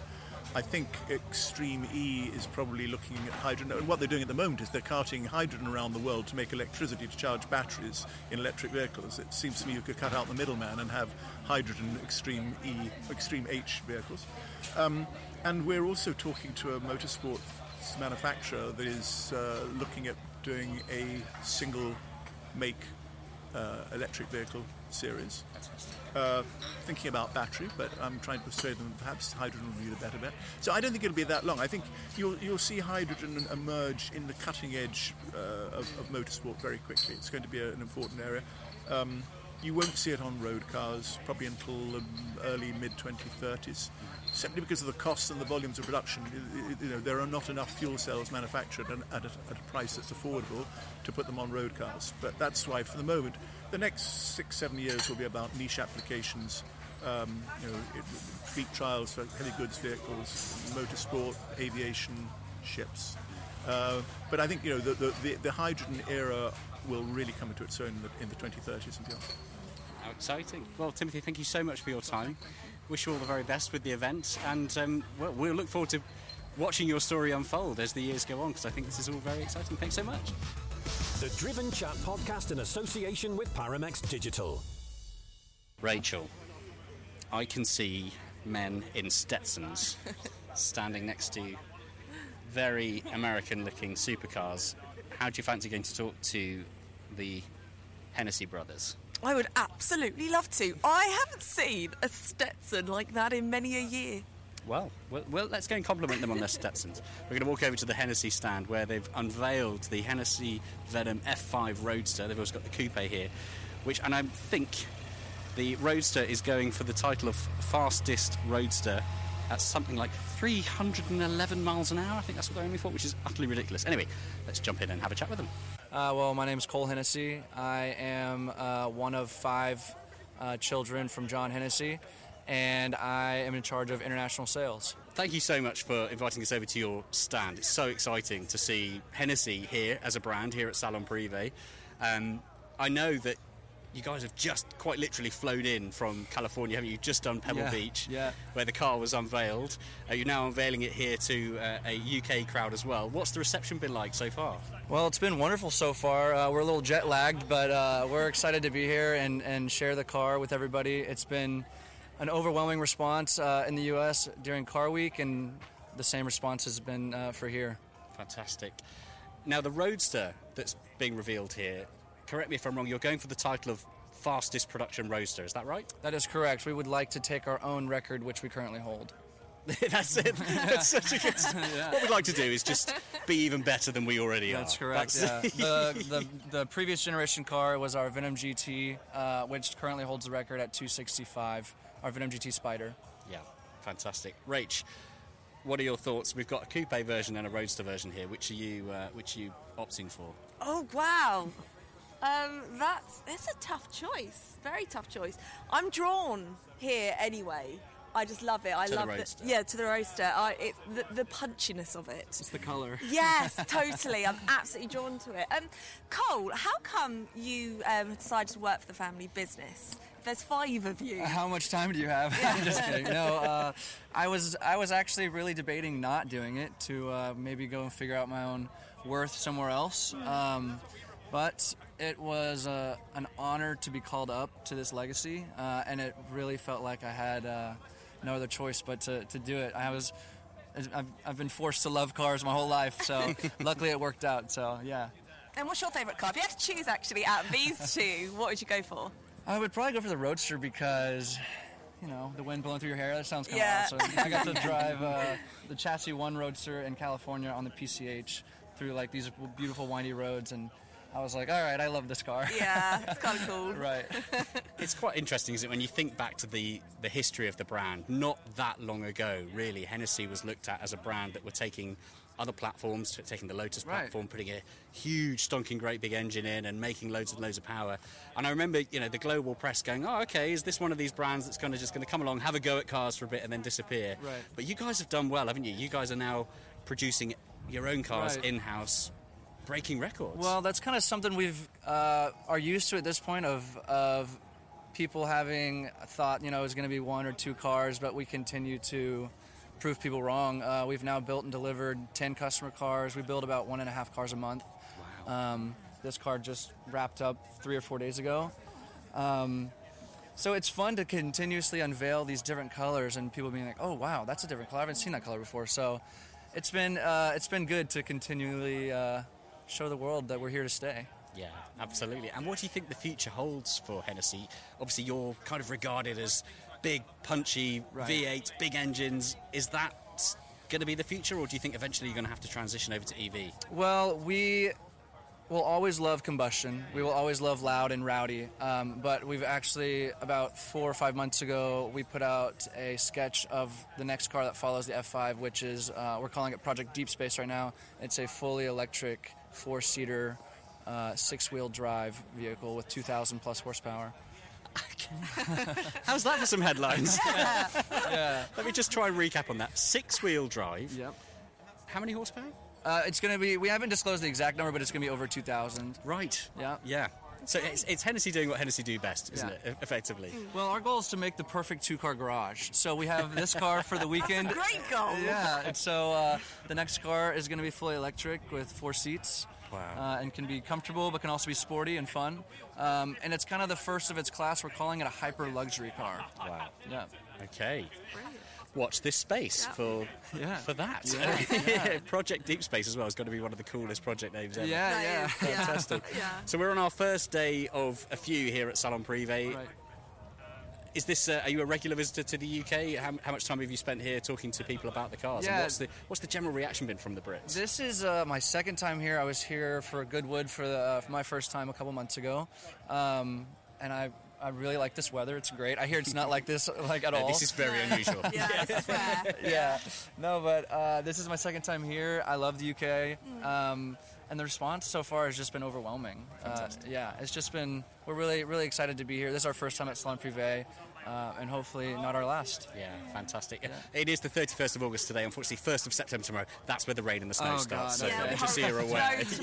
I think Extreme E is probably looking at hydrogen. And what they're doing at the moment is they're carting hydrogen around the world to make electricity to charge batteries in electric vehicles. It seems to me you could cut out the middleman and have hydrogen Extreme E, Extreme H vehicles. Um, and we're also talking to a motorsport manufacturer that is uh, looking at doing a single make uh, electric vehicle series. Uh, thinking about battery, but I'm trying to persuade them perhaps hydrogen will be the better bet. So I don't think it'll be that long. I think you'll, you'll see hydrogen emerge in the cutting edge uh, of, of, motorsport very quickly. It's going to be a, an important area. Um, you won't see it on road cars probably until um, early mid 2030s simply because of the costs and the volumes of production. You know, there are not enough fuel cells manufactured at a, at a price that's affordable to put them on road cars. But that's why, for the moment, the next six, seven years will be about niche applications. Um, you know, it, fleet trials for heavy goods vehicles, motorsport, aviation, ships. Uh, but I think you know the, the, the, hydrogen era will really come into its own in the, in the 2030s and beyond. How exciting! Well, Timothy, thank you so much for your time wish you all the very best with the event, and um, we'll, we'll look forward to watching your story unfold as the years go on because I think this is all very exciting. Thanks so much. The Driven Chat podcast in association with Paramex Digital. Rachael, I can see men in Stetsons standing next to very American looking supercars. How do you fancy going to talk to the Hennessey brothers? I would absolutely love to. I haven't seen a Stetson like that in many a year. Well, well, well, let's go and compliment them on their Stetsons. We're going to walk over to the Hennessey stand where they've unveiled the Hennessey Venom F5 Roadster. They've also got the coupe here, which, and I think the Roadster is going for the title of fastest Roadster at something like 311 miles an hour. I think that's what they're aiming for, which is utterly ridiculous. Anyway, let's jump in and have a chat with them. Uh, well, my name is Cole Hennessey. I am uh, one of five uh, children from John Hennessey, and I am in charge of international sales. Thank you so much for inviting us over to your stand. It's so exciting to see Hennessey here as a brand here at Salon Privé. Um, I know that you guys have just quite literally flown in from California, haven't you? Just done Pebble Yeah, Beach, yeah. where the car was unveiled. Uh, you're now unveiling it here to uh, a UK crowd as well. What's the reception been like so far? Well, it's been wonderful so far. Uh, we're a little jet lagged, but uh, we're excited to be here and, and share the car with everybody. It's been an overwhelming response uh, in the U.S. during Car Week, and the same response has been uh, for here. Fantastic. Now, the Roadster that's being revealed here, correct me if I'm wrong, you're going for the title of fastest production Roadster, is that right? That is correct. We would like to take our own record, which we currently hold. That's it. That's such a good. What we'd like to do is just be even better than we already are. That's correct. Yeah. the, the, the previous generation car was our Venom GT, uh, which currently holds the record at 265. Our Venom GT Spider. yeah, fantastic. Rach, what are your thoughts? We've got a coupe version and a roadster version here. Which are you? Uh, which are you opting for? Oh wow, um, that's it's a tough choice. Very tough choice. I'm drawn here anyway. I just love it. I To the love Roadster. yeah to the roaster. I, it, the, the punchiness of it. It's the color. Yes, totally. I'm absolutely drawn to it. Um, Cole, how come you um, decided to work for the family business? There's five of you. How much time do you have? I'm just kidding. No, uh, I was I was actually really debating not doing it to uh, maybe go and figure out my own worth somewhere else. Um, but it was uh, an honor to be called up to this legacy, uh, and it really felt like I had uh, no other choice but to, to do it. I was. I've, I've been forced to love cars my whole life, so luckily it worked out. So yeah, And what's your favourite car? If you had to choose, actually, out of these two, what would you go for? I would probably go for the Roadster because, you know, the wind blowing through your hair. That sounds kind of Yeah. awesome. I got to drive uh, the Chassis One Roadster in California on the PCH through like these beautiful windy roads, and I was like, all right, I love this car. Yeah, it's kind of cool. right. It's quite interesting, isn't it, when you think back to the, the history of the brand? Not that long ago, really, Hennessey was looked at as a brand that were taking other platforms, taking the Lotus Right. platform, putting a huge, stonking, great big engine in, and making loads and loads of power. And I remember, you know, the global press going, "Oh, okay, is this one of these brands that's kind of just going to come along, have a go at cars for a bit, and then disappear?" Right. But you guys have done well, haven't you? You guys are now producing your own cars Right. in house, breaking records. Well, that's kind of something we've uh, are used to at this point of of people having thought you know it was going to be one or two cars, but we continue to prove people wrong. Uh, we've now built and delivered ten customer cars. We build about one and a half cars a month. Um, this car just wrapped up three or four days ago. Um, so it's fun to continuously unveil these different colors and people being like, "Oh wow, that's a different color. I haven't seen that color before." So it's been uh, it's been good to continually uh, show the world that we're here to stay. Yeah, absolutely. And what do you think the future holds for Hennessey? Obviously, you're kind of regarded as big, punchy Right. V8, big engines. Is that going to be the future, or do you think eventually you're going to have to transition over to EV? Well, we will always love combustion. We will always love loud and rowdy. Um, but we've actually, about four or five months ago, we put out a sketch of the next car that follows the F5, which is, uh, we're calling it Project Deep Space right now. It's a fully electric, four seater, uh, six wheel drive vehicle with 2,000 plus horsepower. How's that for some headlines? Let me just try and recap on that. Six wheel drive. Yep. How many horsepower? Uh, it's going to be, we haven't disclosed the exact number, but it's going to be over 2,000. Right. Yeah. Yeah. So it's, it's Hennessey doing what Hennessey do best, isn't Yeah. it? Effectively. Well, our goal is to make the perfect two car garage. So we have this car for the weekend. Great goal. Yeah, and so uh, the next car is going to be fully electric with four seats. Wow. Uh, and can be comfortable, but can also be sporty and fun. Um, and it's kind of the first of its class. We're calling it a hyper luxury car. Wow. Yeah. Okay. Watch this space for Yeah. for that. Yeah, project Deep Space as well has got to be one of the coolest project names ever. Yeah, yeah. yeah. Fantastic. Yeah. So we're on our first day of a few here at Salon Privé. Right. Is this? Uh, are you a regular visitor to the UK? How, how much time have you spent here talking to people about the cars? And Yeah. what's the what's the general reaction been from the Brits? This is uh, my second time here. I was here for Goodwood for, the, uh, for my first time a couple months ago. Um, and I, I really like this weather. It's great. I hear it's not like this like at Uh, all. this is very unusual. Yeah, this yeah. No, but uh, this is my second time here. I love the UK. Um, and the response so far has just been overwhelming. Uh, yeah, it's just been, we're really, really excited to be here. This is our first time at Salon Privé. Uh, and hopefully not our last. Yeah, fantastic. It is the 31st of August today. Unfortunately, 1st of September tomorrow. That's where the rain and the snow Oh, starts. God, so okay. uh, just so you're aware. It'll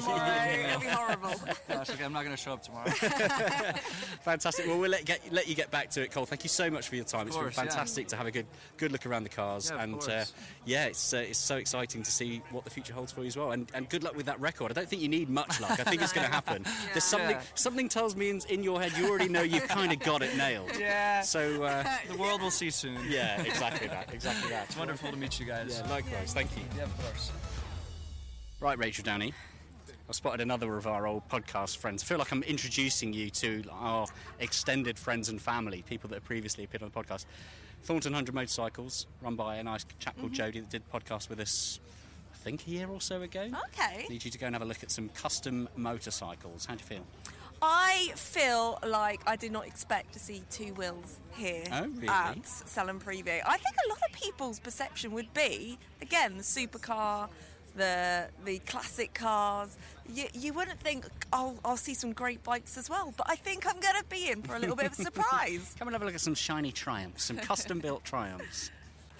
be horrible. Gosh, okay, I'm not going to show up tomorrow. Fantastic. Well, we'll let, get, let you get back to it, Cole. Thank you so much for your time. It's been yeah. fantastic to have a good good look around the cars, Yeah, and uh, yeah, it's uh, it's so exciting to see what the future holds for you as well. And, and good luck with that record. I don't think you need much luck. I think it's going to happen. There's something Yeah. something tells me in, in your head you already know you've kind of got it nailed. Yeah. So uh, the world will see soon. yeah, exactly that. Exactly that. It's wonderful to meet you guys. Yeah, likewise. Thank you. Yeah, of course. Right, Rachael Downie. I've spotted another of our old podcast friends. I feel like I'm introducing you to our extended friends and family, people that have previously appeared on the podcast. Thornton 100 Motorcycles, run by a nice chap called Jody that did podcast with us, I think, a year or so ago. Okay. Need you to go and have a look at some custom motorcycles. How do you feel? I feel like I did not expect to see two wills here Oh, really? at Salon Privé. I think a lot of people's perception would be, again, the supercar, the the classic cars. You, you wouldn't think, oh, I'll see some great bikes as well, but I think I'm going to be in for a little bit of a surprise. Come and have a look at some shiny Triumphs, some custom built Triumphs.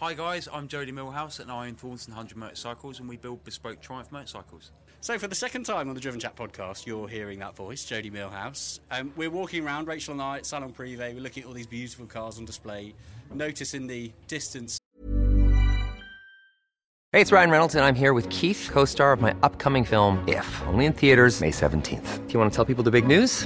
Hi guys, I'm Jody Millhouse and I own Thornton 100 Motorcycles and we build bespoke Triumph motorcycles. So, for the second time on the Driven Chat podcast, you're hearing that voice, Jody Millhouse. Um, we're walking around, Rachael and I, at Salon Privé. We're looking at all these beautiful cars on display. Notice in the distance Hey, it's Ryan Reynolds, and I'm here with Keith, co star of my upcoming film, If, only in theaters, May 17th. Do you want to tell people the big news?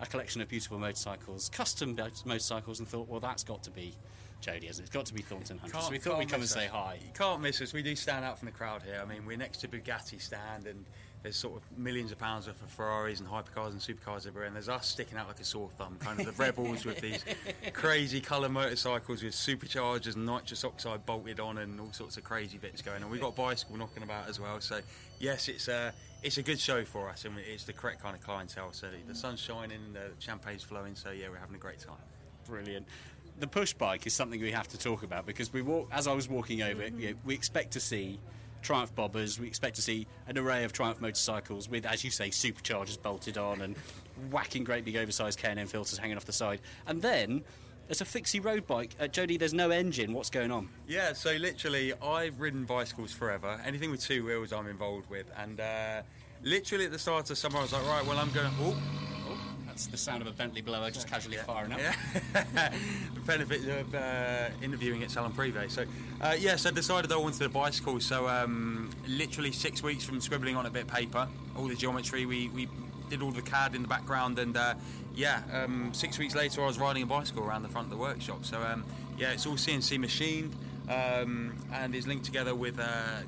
A collection of beautiful motorcycles, custom motorcycles, and thought, well, that's got to be Jody, hasn't it? It's got to be Thornton 100. So we thought we'd come and miss say hi. You can't miss us. We do stand out from the crowd here. I mean, we're next to Bugatti stand and there's sort of millions of pounds worth of Ferraris and hypercars and supercars everywhere, and there's us sticking out like a sore thumb, kind of the rebels with these crazy colour motorcycles with superchargers and nitrous oxide bolted on and all sorts of crazy bits going on. We've got a bicycle knocking about as well, so yes, it's a it's a good show for us, and it's the correct kind of clientele. So the sun's shining, the champagne's flowing, so yeah, we're having a great time. Brilliant. The push bike is something we have to talk about because we walk, as I was walking over it, you know, we expect to see Triumph bobbers, we expect to see an array of Triumph motorcycles with, as you say, superchargers bolted on and whacking great big oversized K&N filters hanging off the side. And then there's a fixie road bike. Uh, Jody, there's no engine. What's going on? Yeah, so literally, I've ridden bicycles forever. Anything with two wheels, I'm involved with. And uh, literally at the start of summer, I was like, right, well, I'm going. Oh, That's the sound of a Bentley blower just casually firing up. yeah. the benefit of uh, interviewing at Salon Privé. So, uh, yeah, so I decided I wanted a bicycle. So, um, literally six weeks from scribbling on a bit of paper, all the geometry, we, we did all the CAD in the background, and uh, yeah, um, six weeks later, I was riding a bicycle around the front of the workshop. So, um, yeah, it's all CNC machined. Um, and is linked together with uh,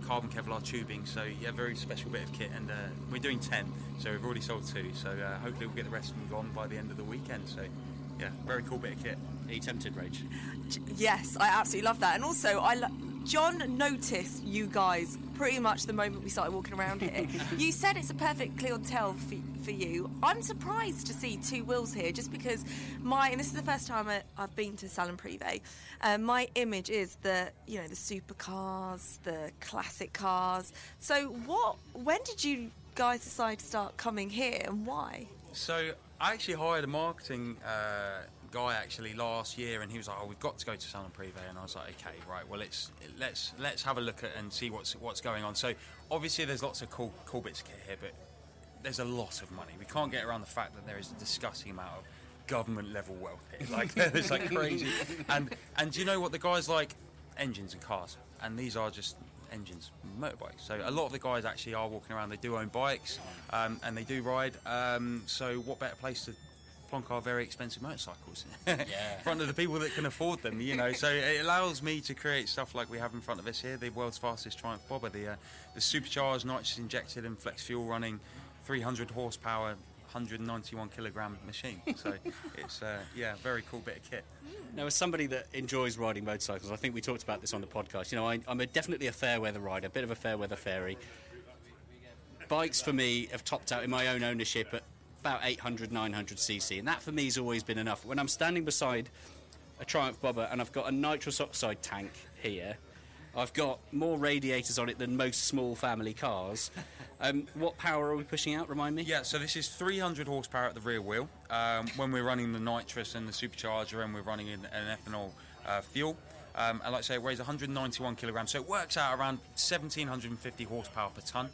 carbon Kevlar tubing. So yeah, very special bit of kit, and uh, we're doing ten. So we've already sold two. So uh, hopefully we'll get the rest of them gone by the end of the weekend. So yeah, very cool bit of kit. Are you tempted, Rach? Yes, I absolutely love that. And also, I lo- John noticed you guys pretty much the moment we started walking around here. you said it's a perfect clientele for, for you. I'm surprised to see two wheels here, just because my and this is the first time I, I've been to Salon Privé. Um, my image is the you know the supercars, the classic cars. So what? When did you guys decide to start coming here, and why? So I actually hired a marketing uh, guy actually last year, and he was like, "Oh, we've got to go to Salon Privé," and I was like, "Okay, right. Well, let's let's let's have a look at and see what's what's going on." So obviously, there's lots of cool cool bits here, but there's a lot of money. We can't get around the fact that there is a disgusting amount of government level wealth here. Like it's like crazy. And and do you know what the guys like? engines and cars, and these are just engines, motorbikes. So a lot of the guys actually are walking around. They do own bikes, um, and they do ride. Um, so what better place to plonk our very expensive motorcycles in front of the people that can afford them? You know, so it allows me to create stuff like we have in front of us here, the world's fastest Triumph Bobber, the uh, the supercharged, nitrous injected, and flex fuel running, 300 horsepower. 191 kilogram machine, so it's uh, yeah, very cool bit of kit. Now, as somebody that enjoys riding motorcycles, I think we talked about this on the podcast. You know, I, I'm a, definitely a fair weather rider, a bit of a fair weather fairy. Bikes for me have topped out in my own ownership at about 800, 900 cc, and that for me has always been enough. When I'm standing beside a Triumph Bobber and I've got a nitrous oxide tank here, I've got more radiators on it than most small family cars. Um, what power are we pushing out? Remind me. Yeah, so this is 300 horsepower at the rear wheel. Um, when we're running the nitrous and the supercharger, and we're running an, an ethanol uh, fuel. Um, and like I say, it weighs 191 kilograms, so it works out around 1750 horsepower per ton.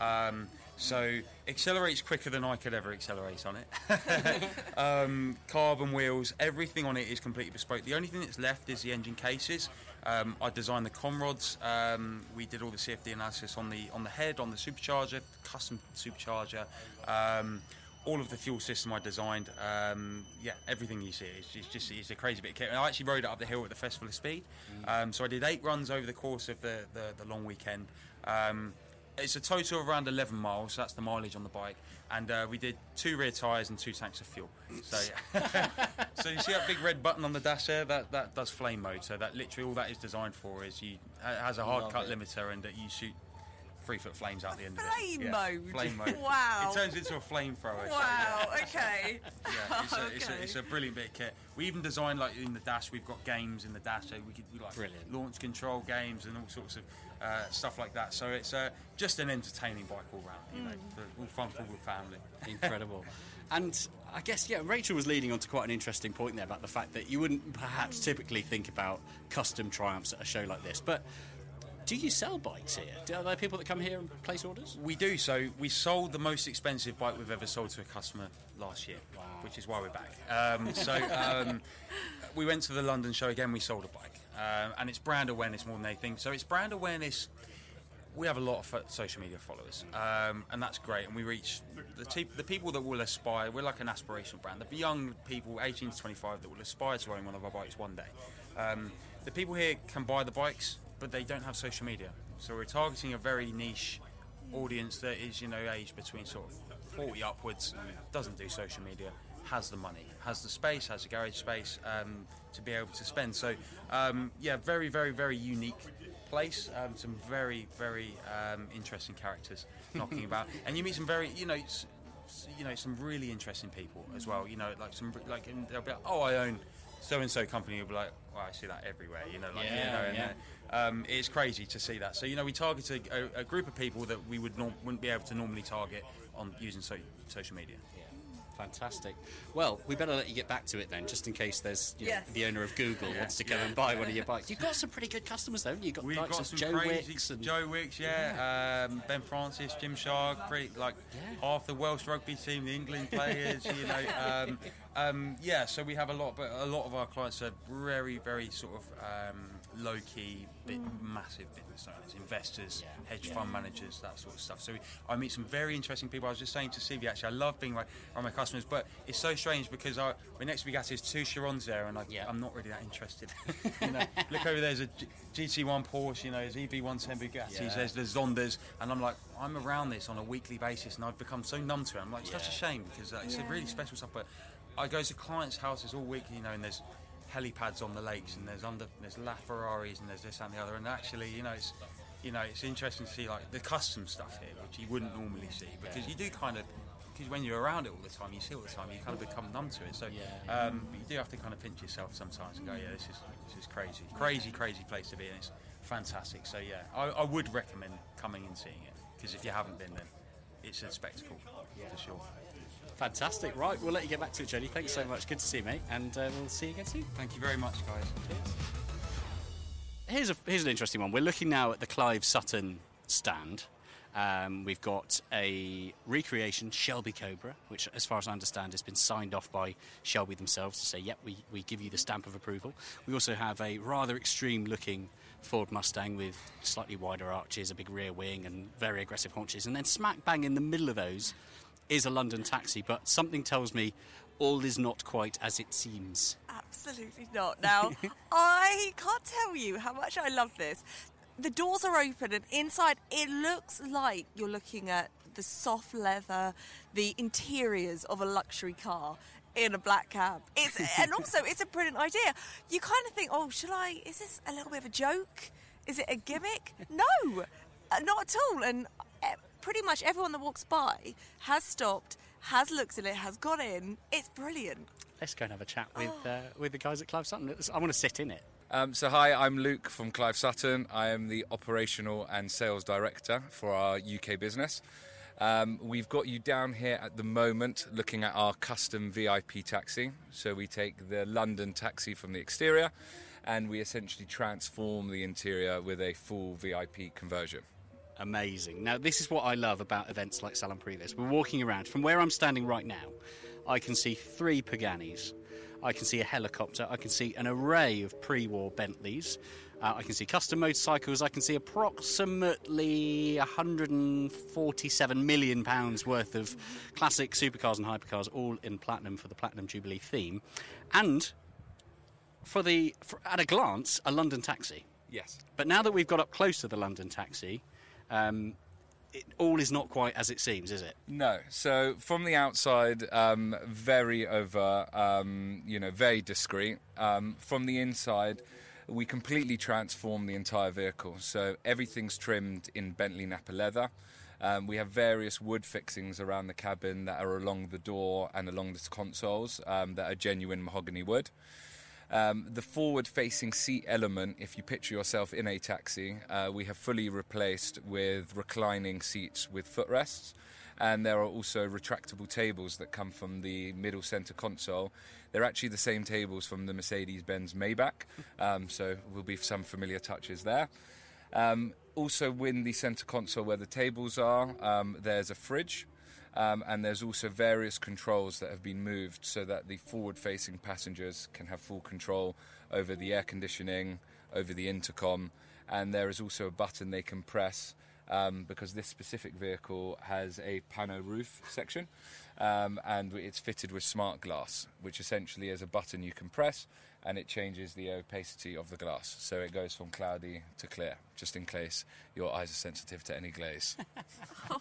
Um, so accelerates quicker than I could ever accelerate on it. um, carbon wheels, everything on it is completely bespoke. The only thing that's left is the engine cases. Um, I designed the conrods. Um, we did all the CFD analysis on the on the head, on the supercharger, custom supercharger. Um, all of the fuel system I designed, um, yeah, everything you see, it's, it's just it's a crazy bit of kit. And I actually rode it up the hill at the Festival of Speed, um, so I did eight runs over the course of the, the, the long weekend. It's a total of around 11 miles. So that's the mileage on the bike, and uh, we did two rear tyres and two tanks of fuel. So, yeah. so you see that big red button on the dash there? That that does flame mode. So that literally all that is designed for is you it has a hard Love cut it. limiter and that you shoot. Three foot flames out the end Flame of it. mode? Flame mode. Wow. It turns into a flamethrower. so, Wow, yeah. okay. Yeah, it's, a, it's, a, it's a brilliant bit of kit. We even designed like in the dash. We've got games in the dash, so we could we like Brilliant. launch control games and all sorts of uh, stuff like that. So it's uh, just an entertaining bike all round. You know, Mm. for, all fun for the family. Incredible. And I guess, yeah, Rachael was leading on to quite an interesting point there about the fact that you wouldn't perhaps typically think about custom triumphs at a show like this. But do you sell bikes here? Do, are there people that come here and place orders? We do. So we sold the most expensive bike we've ever sold to a customer last year, which is why we're back. Um, so um, we went to the London show again. We sold a bike, um, and it's brand awareness more than anything. So it's brand awareness. We have a lot of social media followers, um, and that's great. And we reach the, te- the people that will aspire. We're like an aspirational brand. The young people, 18 to 25, that will aspire to own one of our bikes one day. Um, the people here can buy the bikes, but they don't have social media. So we're targeting a very niche audience that is, you know, aged between sort of 40 upwards, doesn't do social media, has the money, has the space, has the garage space um, to be able to spend. So, um, yeah, very, very, very unique place. Um, some very, very um, interesting characters knocking about, and you meet some very, you know. s- You know, some really interesting people as well. You know, like some, like, and they'll be like, "Oh, I own so and so company." You'll be like, "Well, I see that everywhere." You know, like, you Yeah, know, yeah. uh, um, it's crazy to see that. So you know, we target a, a, a group of people that we would norm- wouldn't be able to normally target on using so- social media. Fantastic. Well, we better let you get back to it then, just in case there's you know, Yes. the owner of Google wants to come Yeah. and buy one of your bikes. You've got some pretty good customers, though. you? You've got We've likes got some Joe crazy Wicks and Joe Wicks, yeah, Um, Ben Francis, Gymshark, pretty, like half the Welsh rugby team, the England players, you know. Um, um, yeah, so we have a lot, but a lot of our clients are very, very sort of um, low key, bit massive business owners, investors, hedge fund managers, that sort of stuff. So I meet some very interesting people. I was just saying to Stevie, actually, I love being around around my customers, but it's so strange because I, my next big asset is two Chirons there, and I, I'm not really that interested. you know, look over there's a G- GT1 Porsche, you know, there's EB110 Bugattis, Yeah. there's the Zondas, and I'm like, I'm around this on a weekly basis, and I've become so numb to it. I'm like, it's such a shame because uh, it's a really special stuff. But I go to clients' houses all week, you know, and there's helipads on the lakes, and there's under there's LaFerraris, and there's this and the other, and actually, you know, it's you know, it's interesting to see like the custom stuff here, which you wouldn't normally see because you do kind of. Because when you're around it all the time, you see all the time, you kind of become numb to it. So, um, but you do have to kind of pinch yourself sometimes and go, "Yeah, this is this is crazy, crazy, crazy place to be, and it's fantastic." So, yeah, I, I would recommend coming and seeing it because if you haven't been, then it's a spectacle for sure. Fantastic. Right, we'll let you get back to it, Jody. Thanks so much. Good to see you, mate. And uh, we'll see you again soon. Thank you very much, guys. Here's, a, here's an interesting one. We're looking now at the Clive Sutton stand. Um, we've got a recreation Shelby Cobra, which, as far as I understand, has been signed off by Shelby themselves to say, yep, we, we give you the stamp of approval. We also have a rather extreme looking Ford Mustang with slightly wider arches, a big rear wing, and very aggressive haunches. And then smack bang in the middle of those is a London taxi, but something tells me all is not quite as it seems. Absolutely not. Now, I can't tell you how much I love this. The doors are open, and inside it looks like you're looking at the soft leather, the interiors of a luxury car in a black cab. It's and also it's a brilliant idea. You kind of think, oh, should I? Is this a little bit of a joke? Is it a gimmick? No, uh, not at all. And pretty much everyone that walks by has stopped, has looked at it, has got in. It's brilliant. Let's go and have a chat with uh, with the guys at Clive Sutton. I want to sit in it. Um, so, hi, I'm Luke from Clive Sutton. I am the operational and sales director for our UK business. Um, we've got you down here at the moment looking at our custom VIP taxi. So, we take the London taxi from the exterior and we essentially transform the interior with a full VIP conversion. Amazing. Now, this is what I love about events like Salon Privés. We're walking around. From where I'm standing right now, I can see three Paganis. I can see a helicopter. I can see an array of pre war Bentleys. Uh, I can see custom motorcycles. I can see approximately 147 million pounds worth of classic supercars and hypercars, all in platinum for the Platinum Jubilee theme, and for the for, at a glance, a London taxi. Yes. But now that we've got up close to the London taxi, um, it, all is not quite as it seems, is it? No. So from the outside, um, very over, um, you know, very discreet. Um, from the inside, we completely transform the entire vehicle. So everything's trimmed in Bentley Nappa leather. Um, we have various wood fixings around the cabin that are along the door and along the consoles um, that are genuine mahogany wood. Um, the forward facing seat element, if you picture yourself in a taxi, uh, we have fully replaced with reclining seats with footrests. And there are also retractable tables that come from the middle center console. They're actually the same tables from the Mercedes Benz Maybach, um, so will be some familiar touches there. Um, also, in the center console where the tables are, um, there's a fridge. Um, and there's also various controls that have been moved so that the forward facing passengers can have full control over the air conditioning, over the intercom, and there is also a button they can press um, because this specific vehicle has a pano roof section um, and it's fitted with smart glass, which essentially is a button you can press and it changes the opacity of the glass. So it goes from cloudy to clear, just in case your eyes are sensitive to any glaze. Oh,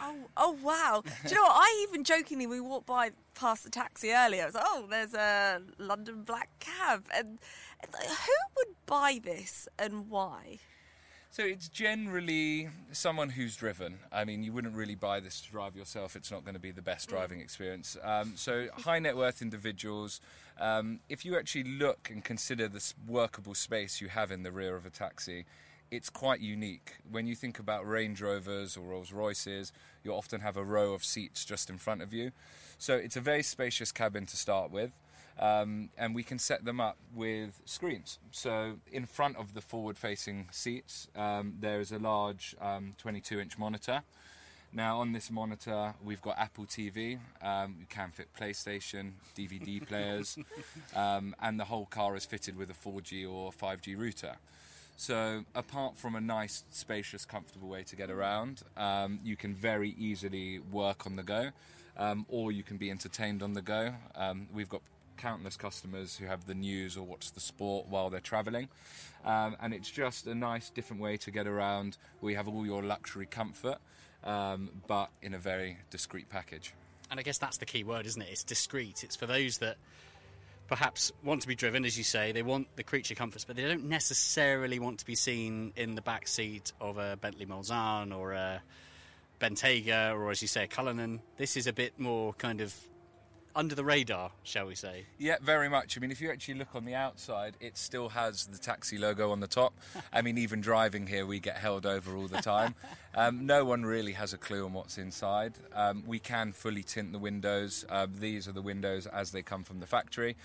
oh oh, wow! Do you know what? I even jokingly we walked by past the taxi earlier. I was like, oh, there's a London black cab, and like, who would buy this and why? So it's generally someone who's driven. I mean, you wouldn't really buy this to drive yourself. It's not going to be the best driving experience. Um, so high net worth individuals. Um, if you actually look and consider this workable space you have in the rear of a taxi, it's quite unique. When you think about Range Rovers or Rolls Royces, you often have a row of seats just in front of you. So it's a very spacious cabin to start with. Um, and we can set them up with screens. So in front of the forward-facing seats, um, there is a large 22-inch monitor. Now on this monitor, we've got Apple TV. Um, you can fit PlayStation, DVD players, um, and the whole car is fitted with a 4G or 5G router. So, apart from a nice, spacious, comfortable way to get around, um, you can very easily work on the go, um, or you can be entertained on the go. Um, we've got countless customers who have the news or watch the sport while they're travelling, um, and it's just a nice, different way to get around. We have all your luxury comfort, um, but in a very discreet package. And I guess that's the key word, isn't it? It's discreet. It's for those that perhaps want to be driven, as you say. They want the creature comforts, but they don't necessarily want to be seen in the back seat of a Bentley Mulsanne or a Bentayga or, as you say, a Cullinan. This is a bit more kind of under the radar, shall we say? Yeah, very much. I mean, if you actually look on the outside, it still has the taxi logo on the top. I mean, even driving here, we get held over all the time. Um, no one really has a clue on what's inside. Um, we can fully tint the windows. Uh, these are the windows as they come from the factory.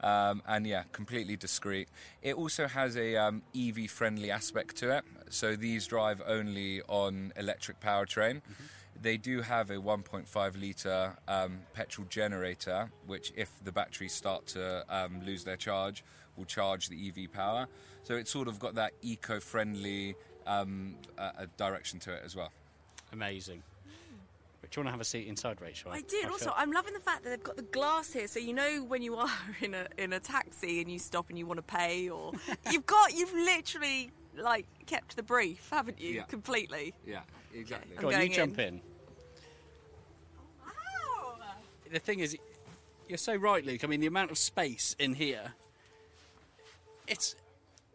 Um, and yeah, completely discreet. It also has a um, EV friendly aspect to it. So these drive only on electric powertrain. Mm-hmm. They do have a 1.5 litre um, petrol generator, which, if the batteries start to um, lose their charge, will charge the EV power. So it's sort of got that eco friendly um, uh, direction to it as well. Amazing. Do you want to have a seat inside, Rachael? I did. I also, feel- I'm loving the fact that they've got the glass here, so you know when you are in a in a taxi and you stop and you want to pay, or you've got you've literally like kept the brief, haven't you? Yeah. Completely. Yeah, exactly. I'm Go on, you going jump in. The thing is, you're so right, Luke. I mean, the amount of space in here. It's,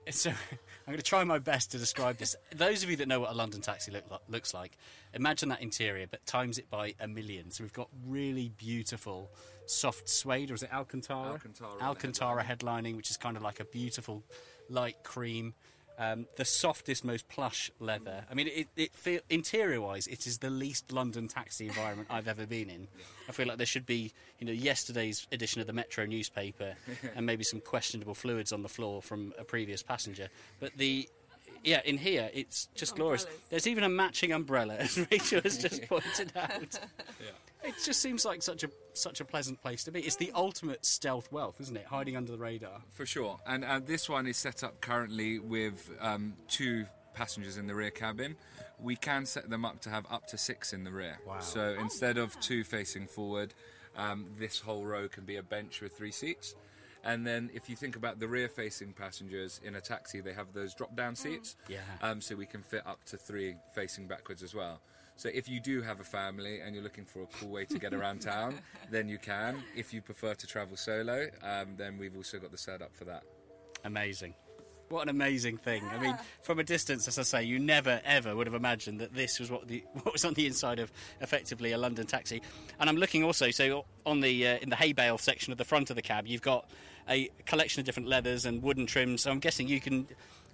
it's so. I'm going to try my best to describe this. Those of you that know what a London taxi look, looks like, imagine that interior, but times it by a million. So we've got really beautiful soft suede, or is it Alcantara? Alcantara Alcantara headlining, which is kind of like a beautiful light cream. Um, the softest, most plush leather. I mean, it, it feel, interior-wise, it is the least London taxi environment I've ever been in. I feel like there should be, you know, yesterday's edition of the Metro newspaper, and maybe some questionable fluids on the floor from a previous passenger. But the yeah, in here it's just glorious. There's even a matching umbrella, as Rachael has just pointed out. It just seems like such a such a pleasant place to be. It's the ultimate stealth wealth, isn't it? Hiding under the radar. For sure. And uh, this one is set up currently with um, two passengers in the rear cabin. We can set them up to have up to six in the rear. Wow. So instead of two facing forward, um, this whole row can be a bench with three seats. And then if you think about the rear facing passengers in a taxi, they have those drop down seats. Yeah. Um, so we can fit up to three facing backwards as well. So if you do have a family and you're looking for a cool way to get around town, then you can. If you prefer to travel solo, um, then we've also got the setup for that. Amazing. What an amazing thing. I mean, from a distance, as I say, you never ever would have imagined that this was what the what was on the inside of effectively a London taxi. And I'm looking also so on the uh, in the hay bale section of the front of the cab, you've got a collection of different leathers and wooden trims. So I'm guessing you can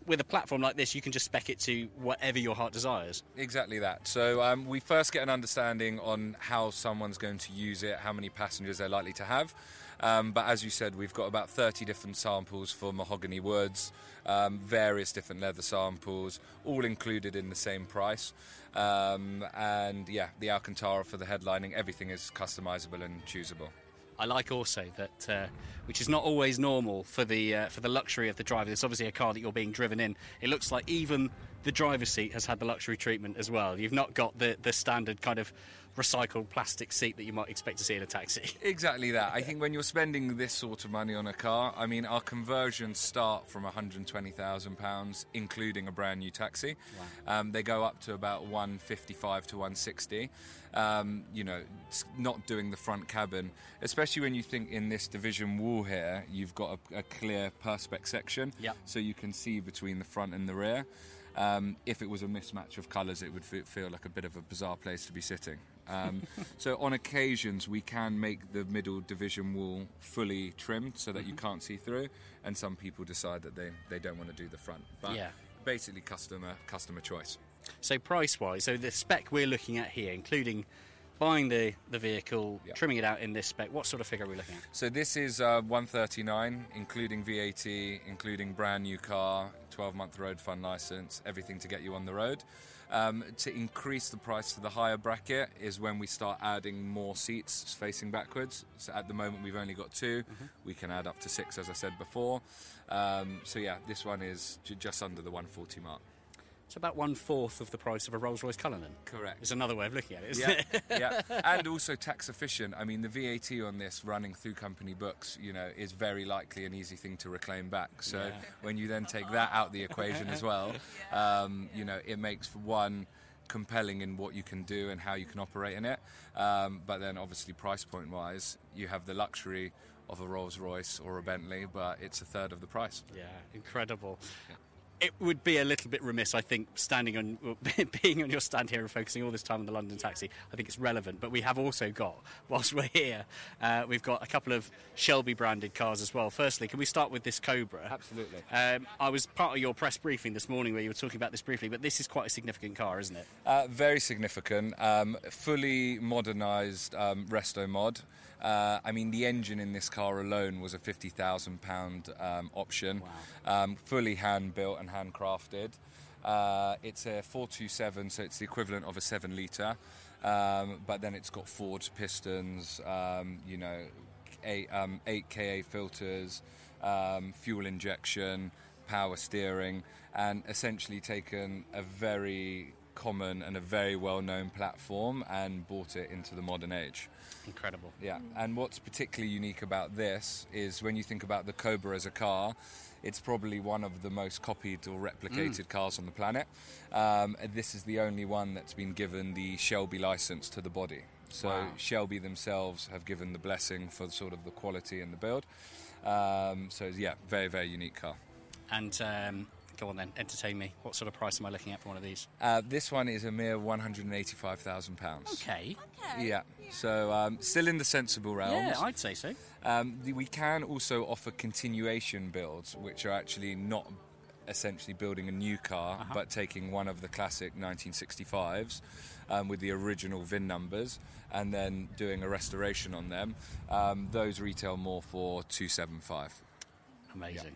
with a platform like this, you can just spec it to whatever your heart desires. Exactly that. So um, we first get an understanding on how someone's going to use it, how many passengers they're likely to have. Um, but as you said, we've got about 30 different samples for mahogany woods, um, various different leather samples, all included in the same price. Um, and yeah, the Alcantara for the headlining, everything is customizable and choosable. I like also that, uh, which is not always normal for the uh, for the luxury of the driver. It's obviously a car that you're being driven in. It looks like even the driver's seat has had the luxury treatment as well. You've not got the the standard kind of recycled plastic seat that you might expect to see in a taxi. Exactly that. I think when you're spending this sort of money on a car, I mean, our conversions start from £120,000, including a brand new taxi. Um, they go up to about 155 to 160. Um, you know, not doing the front cabin, especially when you think in this division wall here, you've got a, a clear perspex section, Yep. so you can see between the front and the rear. Um, if it was a mismatch of colours, it would fe- feel like a bit of a bizarre place to be sitting. Um, so on occasions, we can make the middle division wall fully trimmed so that you can't see through, and some people decide that they, they don't want to do the front. But Yeah. basically, customer customer choice. So price wise, so the spec we're looking at here, including buying the the vehicle, trimming it out in this spec, what sort of figure are we looking at? So this is uh, 139, including VAT, including brand new car, 12 month road fund license, everything to get you on the road. Um, to increase the price to the higher bracket is when we start adding more seats facing backwards. So at the moment we've only got 2 We can add up to six, as I said before. Um, so yeah, this one is j- just under the 140 mark. It's about one fourth of the price of a Rolls Royce Cullinan. Correct. It's another way of looking at it, isn't yeah, it? yeah, and also tax efficient. I mean, the VAT on this running through company books, you know, is very likely an easy thing to reclaim back. So Yeah. when you then take that out the equation as well, um, you know, it makes for one compelling in what you can do and how you can operate in it. Um, but then, obviously, price point wise, you have the luxury of a Rolls Royce or a Bentley, but it's a third of the price. Yeah, incredible. It would be a little bit remiss, I think, standing on being on your stand here and focusing all this time on the London taxi. I think it's relevant, but we have also got, whilst we're here, uh, we've got a couple of Shelby branded cars as well. Firstly, can we start with this Cobra? Absolutely. Um, I was part of your press briefing this morning where you were talking about this briefly, but this is quite a significant car, isn't it? Uh, very significant. Um, fully modernised um, resto mod. Uh, I mean, the engine in this car alone was a fifty thousand pound um, option, um, fully hand built and handcrafted. Uh, it's a 427, so it's the equivalent of a seven litre. Um, but then it's got Ford pistons, um, you know, eight, um, 8 KA filters, um, fuel injection, power steering, and essentially taken a very common and a very well known platform and brought it into the modern age. Incredible. Yeah, and what's particularly unique about this is when you think about the Cobra as a car, it's probably one of the most copied or replicated Mm. cars on the planet. Um, this is the only one that's been given the Shelby license to the body. So Wow. Shelby themselves have given the blessing for sort of the quality and the build. Um, so yeah, very very unique car. And um, go on then, entertain me. What sort of price am I looking at for one of these? Uh, this one is a mere one hundred and eighty-five thousand pounds. Okay. Yeah. So um, still in the sensible realms. Yeah, I'd say so. Um, the, we can also offer continuation builds, which are actually not essentially building a new car, Uh-huh. but taking one of the classic 1965s um, with the original VIN numbers and then doing a restoration on them. Um, those retail more for 275. Amazing. Yeah.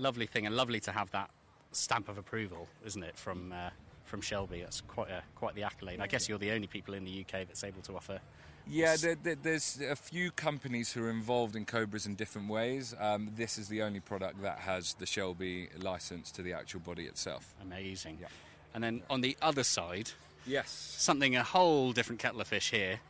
Lovely thing, and lovely to have that stamp of approval, isn't it, from uh, from Shelby? That's quite a, quite the accolade. I guess you're the only people in the UK that's able to offer. Yeah, there, there, there's a few companies who are involved in Cobras in different ways. Um, this is the only product that has the Shelby license to the actual body itself. Amazing. And then on the other side, yes, something a whole different kettle of fish here.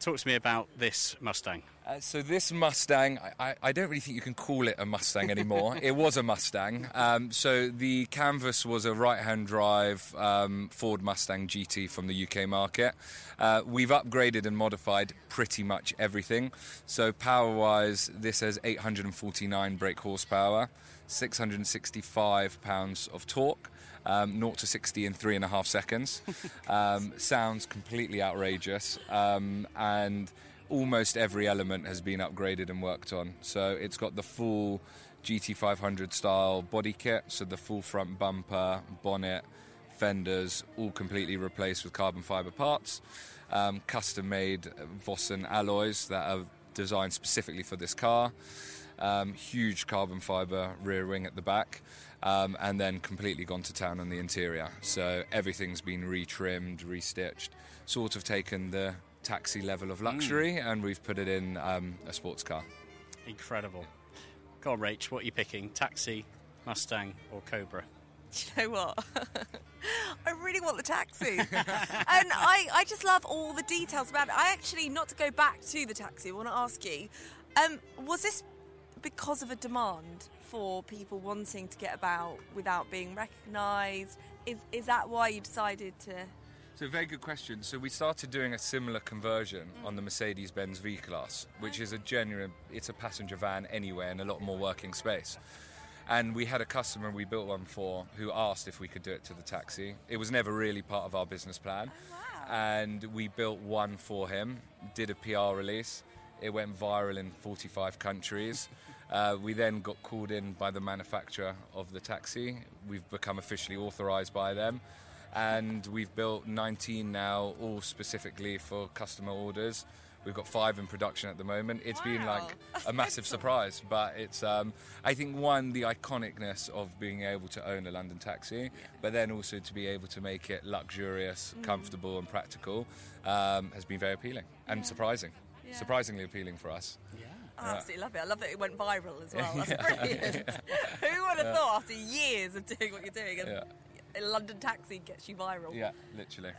Talk to me about this Mustang. Uh, so this Mustang, I, I, don't really think you can call it a Mustang anymore. it was a Mustang. Um, so the Canvas was a right-hand drive um, Ford Mustang GT from the UK market. Uh, we've upgraded and modified pretty much everything. So power-wise, this has 849 brake horsepower, 665 pounds of torque. Um, 0 to 60 in three and a half seconds. Um, sounds completely outrageous. Um, and almost every element has been upgraded and worked on. So it's got the full GT500 style body kit, so the full front bumper, bonnet, fenders, all completely replaced with carbon fibre parts. Um, custom made Vossen alloys that are designed specifically for this car. Um, huge carbon fibre rear wing at the back. Um, and then completely gone to town on the interior. So everything's been retrimmed, restitched, sort of taken the taxi level of luxury and we've put it in um, a sports car. Incredible. Go on, Rach, what are you picking? Taxi, Mustang, or Cobra? Do you know what? I really want the taxi. and I, I just love all the details about it. I actually, not to go back to the taxi, I want to ask you um, was this because of a demand for people wanting to get about without being recognised? Is, is that why you decided to. So, very good question. So, we started doing a similar conversion mm. on the Mercedes Benz V Class, which is a genuine, it's a passenger van anyway and a lot more working space. And we had a customer we built one for who asked if we could do it to the taxi. It was never really part of our business plan. Oh, and we built one for him, did a PR release. It went viral in 45 countries. Uh, we then got called in by the manufacturer of the taxi. We've become officially authorised by them. And we've built 19 now, all specifically for customer orders. We've got five in production at the moment. It's been like a massive surprise, but it's, um, I think, one, the iconicness of being able to own a London taxi, but then also to be able to make it luxurious, Mm. comfortable, and practical um, has been very appealing and surprising. Yeah. Surprisingly appealing for us. I absolutely love it. I love that it went viral as well. That's Yeah. brilliant. Who would have Yeah. thought after years of doing what you're doing, and Yeah. a London taxi gets you viral? Yeah, literally.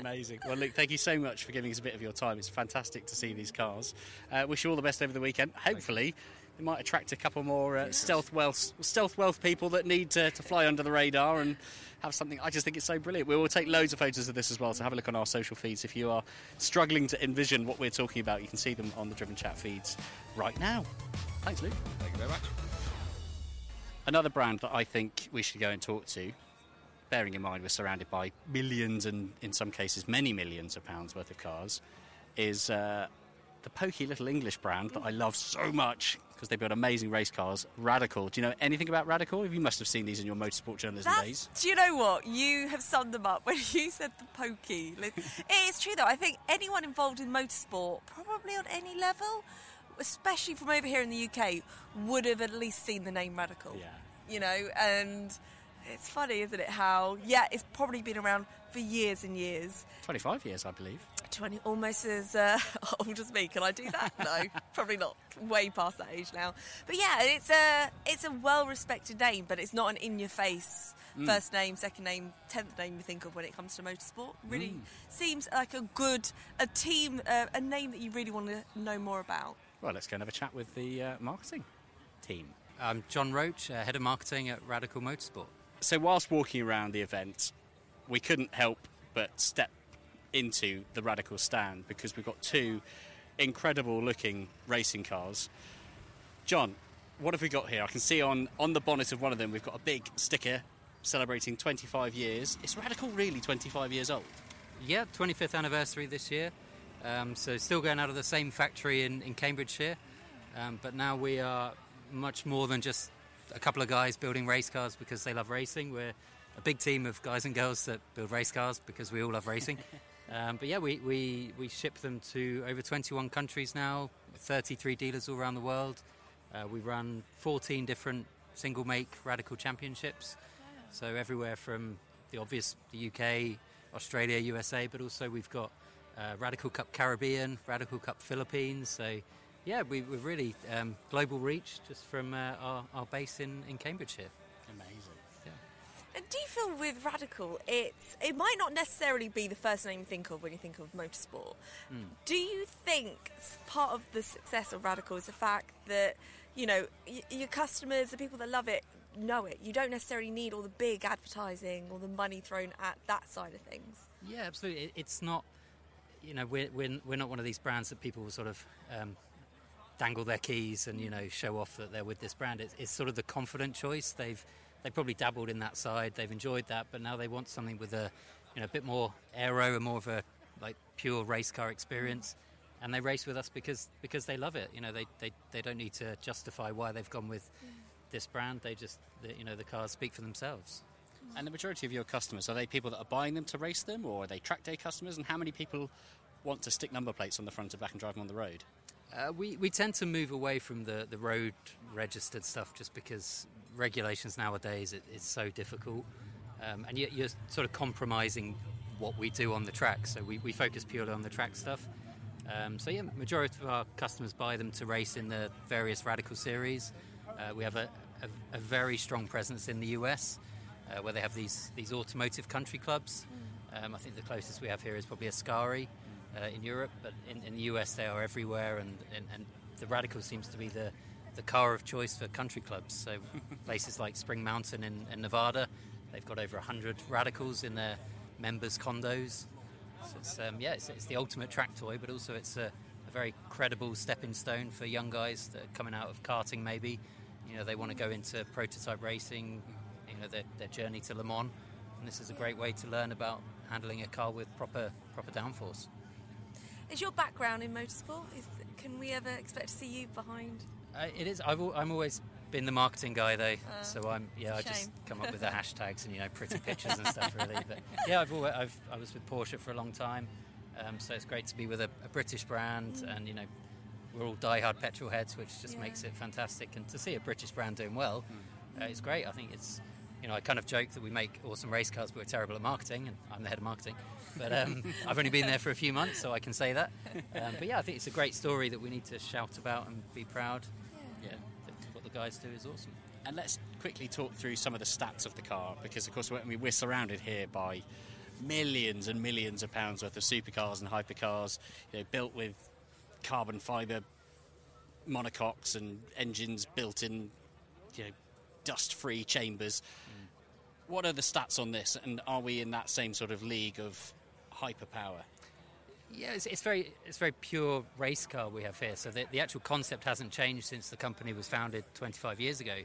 Amazing. Well, Luke, thank you so much for giving us a bit of your time. It's fantastic to see these cars. Uh, wish you all the best over the weekend. Hopefully, it might attract a couple more uh, stealth wealth stealth wealth people that need to, to fly under the radar and have something. I just think it's so brilliant. We will take loads of photos of this as well. So have a look on our social feeds if you are struggling to envision what we're talking about. You can see them on the Driven Chat feeds right now. Thanks, Luke. Thank you very much. Another brand that I think we should go and talk to, bearing in mind we're surrounded by millions and, in some cases, many millions of pounds worth of cars, is uh, the pokey little English brand that I love so much because they build amazing race cars, Radical. Do you know anything about Radical? You must have seen these in your motorsport journalism That's- days. Do you know what? You have summed them up when you said the pokey. It's true though. I think anyone involved in motorsport, probably on any level, especially from over here in the UK, would have at least seen the name Radical. Yeah. You know, and it's funny, isn't it? How yeah, it's probably been around for years and years. 25 years, I believe. 20, almost as uh, old as me. Can I do that? No, probably not. Way past that age now. But yeah, it's a it's a well-respected name, but it's not an in-your-face Mm. first name, second name, tenth name you think of when it comes to motorsport. Really Mm. seems like a good a team, uh, a name that you really want to know more about. Well, let's go and have a chat with the uh, marketing team. I'm John Roach, uh, head of marketing at Radical Motorsport. So, whilst walking around the event, we couldn't help but step into the Radical stand because we've got two incredible looking racing cars. John, what have we got here? I can see on, on the bonnet of one of them we've got a big sticker celebrating 25 years. Is Radical really 25 years old? Yeah, 25th anniversary this year. Um, so still going out of the same factory in, in Cambridgeshire. Um, but now we are much more than just a couple of guys building race cars because they love racing. We're a big team of guys and girls that build race cars because we all love racing. um, but yeah, we, we, we ship them to over 21 countries now, 33 dealers all around the world. Uh, we run 14 different single make radical championships. So everywhere from the obvious, the UK, Australia, USA, but also we've got uh, Radical Cup Caribbean, Radical Cup Philippines. So yeah, we, we're really um, global reach just from uh, our, our base in, in Cambridgeshire. Amazing. Do you feel with Radical, it's it might not necessarily be the first name you think of when you think of motorsport. Mm. Do you think part of the success of Radical is the fact that you know y- your customers, the people that love it, know it? You don't necessarily need all the big advertising or the money thrown at that side of things. Yeah, absolutely. It, it's not, you know, we're, we're, we're not one of these brands that people will sort of um, dangle their keys and, you know, show off that they're with this brand. It's, it's sort of the confident choice. They've, they probably dabbled in that side, they've enjoyed that, but now they want something with a, you know, a bit more aero and more of a, like, pure race car experience. And they race with us because, because they love it. You know, they, they, they don't need to justify why they've gone with this brand. They just, the, you know, the cars speak for themselves. And the majority of your customers, are they people that are buying them to race them or are they track day customers? And how many people want to stick number plates on the front and back and drive them on the road? Uh, we, we tend to move away from the, the road registered stuff just because regulations nowadays it, it's so difficult. Um, and yet you're sort of compromising what we do on the track. So we, we focus purely on the track stuff. Um, so yeah, majority of our customers buy them to race in the various Radical series. Uh, we have a, a, a very strong presence in the US, uh, where they have these these automotive country clubs. Um, I think the closest we have here is probably Ascari uh, in Europe, but in, in the US they are everywhere, and, and, and the Radical seems to be the the car of choice for country clubs. So places like Spring Mountain in, in Nevada, they've got over 100 Radicals in their members' condos. So it's, um, yeah, it's, it's the ultimate track toy, but also it's a, a very credible stepping stone for young guys that are coming out of karting. Maybe, you know, they want to go into prototype racing. You know, their, their journey to Le Mans, and this is a great way to learn about handling a car with proper proper downforce. Is your background in motorsport? Is, can we ever expect to see you behind? Uh, it is. I've, I'm always been the marketing guy though, Uh, so I'm yeah. I it's just come up with the hashtags and you know pretty pictures and stuff really. But yeah, I've, always, I've I was with Porsche for a long time, um, so it's great to be with a, a British brand Mm. and you know we're all die-hard petrol heads, which just Yeah. makes it fantastic. And to see a British brand doing well, Mm. uh, it's great. I think it's you know I kind of joke that we make awesome race cars, but we're terrible at marketing, and I'm the head of marketing. But um, I've only been there for a few months, so I can say that. Um, but yeah, I think it's a great story that we need to shout about and be proud. Yeah, what the guys do is awesome. And let's quickly talk through some of the stats of the car because, of course, we're, I mean, we're surrounded here by millions and millions of pounds worth of supercars and hypercars, you know, built with carbon fibre monocoques and engines built in, you know, dust-free chambers. What are the stats on this, and are we in that same sort of league of hyperpower? Yeah, it's, it's very it's very pure race car we have here. So the, the actual concept hasn't changed since the company was founded 25 years ago.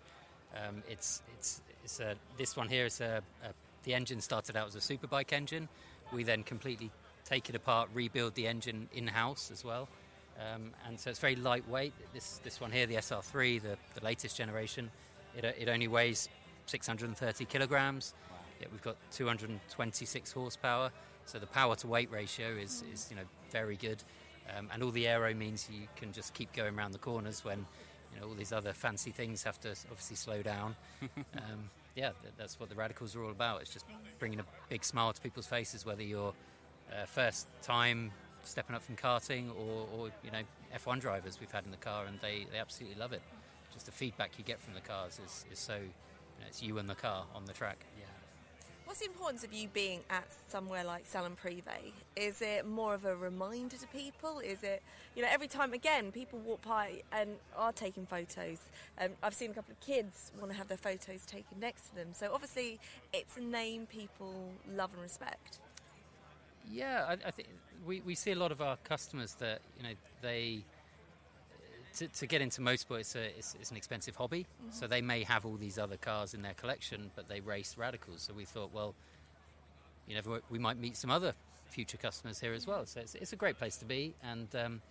Um, it's it's it's a, this one here is a, a the engine started out as a superbike engine. We then completely take it apart, rebuild the engine in house as well. Um, and so it's very lightweight. This this one here, the SR3, the, the latest generation, it, it only weighs 630 kilograms. Yet we've got 226 horsepower. So the power to weight ratio is, is you know very good. Um, and all the aero means you can just keep going around the corners when you know all these other fancy things have to obviously slow down. um, yeah, th- that's what the radicals are all about. It's just bringing a big smile to people's faces, whether you're uh, first time stepping up from karting or, or you know F1 drivers we've had in the car, and they, they absolutely love it. Just the feedback you get from the cars is, is so you know, it's you and the car on the track. Yeah. What's the importance of you being at somewhere like Salon Privé? Is it more of a reminder to people? Is it, you know, every time again people walk by and are taking photos? Um, I've seen a couple of kids want to have their photos taken next to them. So obviously, it's a name people love and respect. Yeah, I, I think we, we see a lot of our customers that you know they to, to get into motorsport it's, a, it's, it's an expensive hobby. Mhm. So they may have all these other cars in their collection, but they race radicals. So we thought, well, you know, we might meet some other future customers here as well. So it's, it's a great place to be, and um,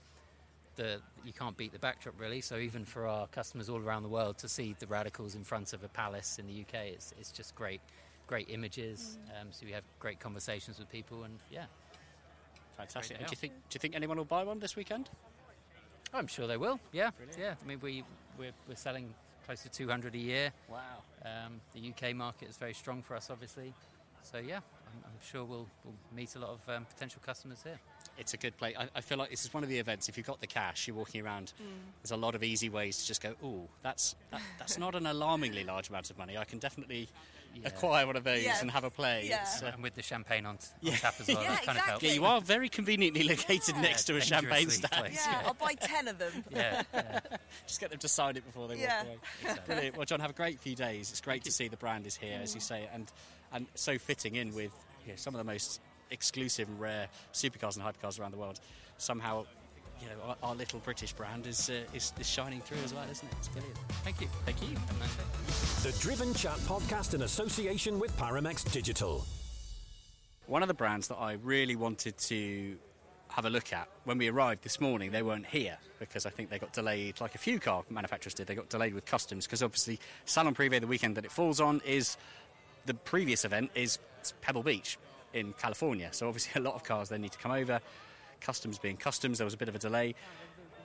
the you can't beat the backdrop really. So even for our customers all around the world to see the radicals in front of a palace in the UK, it's it's just great, great images. Um, so we have great conversations with people, and yeah, Fantastic. And do you think do you think anyone will buy one this weekend? I'm sure they will. Yeah, yeah. I mean, we we're, we're selling close to 200 a year. Wow. Um, the UK market is very strong for us, obviously. So yeah, I'm, I'm sure we'll, we'll meet a lot of um, potential customers here. It's a good place. I, I feel like this is one of the events. If you've got the cash, you're walking around. Mm. There's a lot of easy ways to just go. Oh, that's that, that's not an alarmingly large amount of money. I can definitely acquire one of those Yes. and have a play. It's, uh, and with the champagne on, t- on tap as well. Yeah, that kind of yeah, you are very conveniently located next to a champagne dangerously stand. placed, Yeah, I'll buy 10 of them. Yeah, yeah. Just get them to sign it before they Yeah. walk away. Brilliant. Well, John, have a great few days. It's great to see the brand is here, as you say, and and so fitting in with you know, some of the most exclusive and rare supercars and hypercars around the world. Somehow, you know, our, our little British brand is, uh, is is shining through as well, isn't it? It's brilliant. Thank you. Thank you. Have nice. The Driven Chat podcast in association with Paramex Digital. One of the brands that I really wanted to have a look at when we arrived this morning, they weren't here because I think they got delayed, like a few car manufacturers did. They got delayed with customs because obviously Salon Privé, the weekend that it falls on, is the previous event is Pebble Beach in California. So obviously a lot of cars then need to come over. Customs being customs, there was a bit of a delay,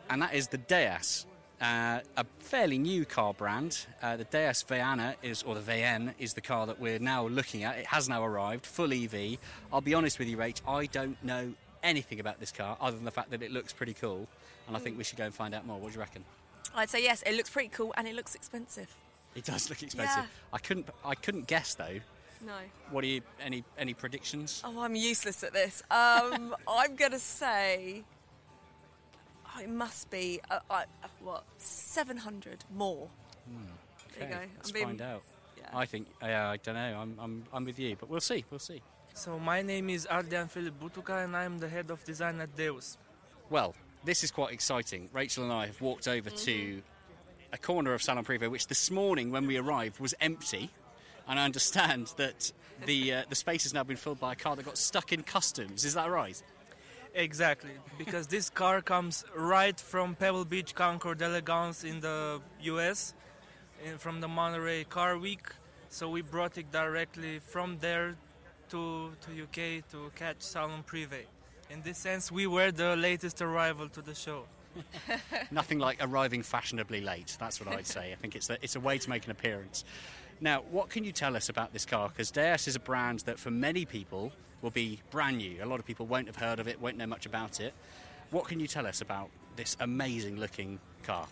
and that is the Deus. Uh, a fairly new car brand. Uh, the Deus Vayanne is, or the VN, is the car that we're now looking at. It has now arrived, full EV. I'll be honest with you, Rach, I don't know anything about this car other than the fact that it looks pretty cool, and I think we should go and find out more. What do you reckon? I'd say yes, it looks pretty cool and it looks expensive. It does look expensive. Yeah. I couldn't, I couldn't guess though. No. What are you? Any, any predictions? Oh, I'm useless at this. Um, I'm going to say oh, it must be, uh, uh, what, 700 more. There you Okay, go. Let's being- find out. yeah. I think, yeah, I don't know. I'm, I'm, I'm with you, but we'll see. We'll see. So my name is Adrian-Filip Butuca and I'm the head of design at Deus. Well, this is quite exciting. Rachael and I have walked over to a corner of Salon Privé, which this morning when we arrived was empty. And I understand that the uh, the space has now been filled by a car that got stuck in customs. Is that right? Exactly, because this car comes right from Pebble Beach Concours d'Elegance in the US, in, from the Monterey Car Week. So we brought it directly from there to, to UK to catch Salon Privé. In this sense, we were the latest arrival to the show. Nothing like arriving fashionably late. That's what I'd say. I think it's a, it's a way to make an appearance. Now, what can you tell us about this car? Because Deus is a brand that for many people will be brand new. A lot of people won't have heard of it, won't know much about it. What can you tell us about this amazing looking car?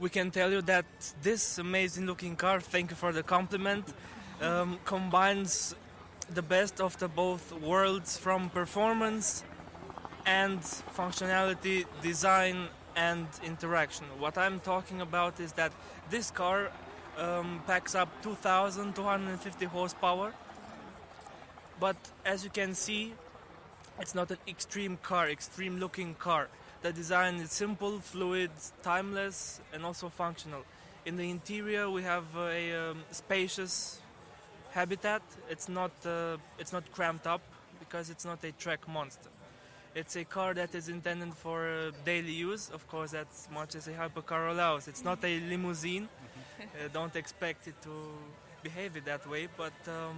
we can tell you that this amazing looking car, thank you for the compliment, um, combines the best of the both worlds from performance and functionality, design, and interaction. What I'm talking about is that this car um, packs up 2,250 horsepower, but as you can see, it's not an extreme car, extreme looking car. The design is simple, fluid, timeless, and also functional. In the interior, we have a um, spacious habitat. It's not uh, it's not cramped up because it's not a track monster. It's a car that is intended for uh, daily use, of course, as much as a hypercar allows. It's not a limousine. Uh, don't expect it to behave it that way, but um,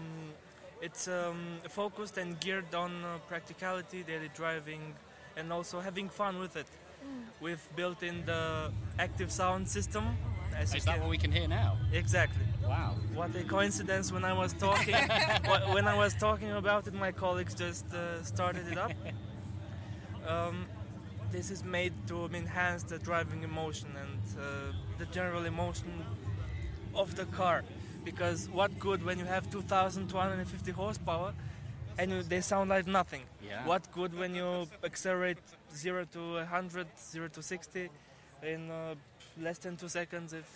it's um, focused and geared on uh, practicality, daily driving, and also having fun with it. We've built in the active sound system. As Is that can- what we can hear now? Exactly. Wow. What a coincidence when I was talking when I was talking about it my colleagues just uh, started it up. Um, this is made to enhance the driving emotion and uh, the general emotion of the car because what good when you have 2250 horsepower and you, they sound like nothing Yeah. what good when you accelerate 0 to 100 0 to 60 in uh, less than 2 seconds if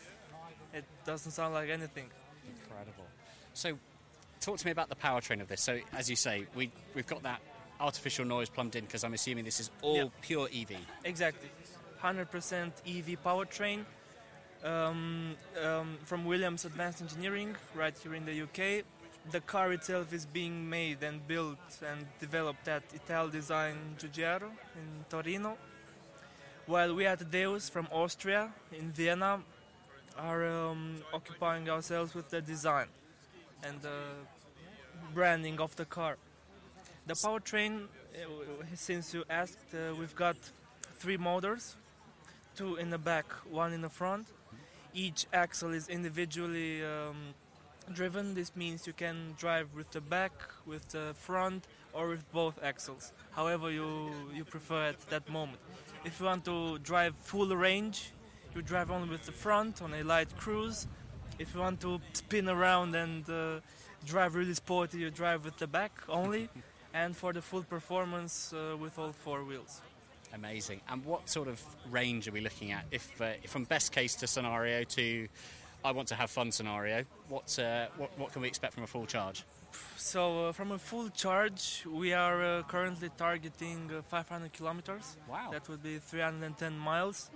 it doesn't sound like anything Incredible. So, talk to me about the powertrain of this. So, as you say, we we've got that artificial noise plumbed in because I'm assuming this is all Yep. pure EV. Exactly. 100% EV powertrain um, um, from Williams Advanced Engineering right here in the UK. The car itself is being made and built and developed at Italdesign Giugiaro in Torino. While we at Deus from Austria in Vienna are um, occupying ourselves with the design and the branding of the car. The powertrain, uh, since you asked, uh, we've got three motors, two in the back, one in the front. Each axle is individually um, driven. This means you can drive with the back, with the front, or with both axles, however you, you prefer at that moment. If you want to drive full range, you drive only with the front on a light cruise. If you want to spin around and uh, drive really sporty, you drive with the back only. and for the full performance, uh, with all four wheels. Amazing. And what sort of range are we looking at? If, uh, if from best case to scenario to I want to have fun scenario, what, uh, what, what can we expect from a full charge? So, uh, from a full charge, we are uh, currently targeting uh, 500 kilometers. Wow. That would be 310 miles.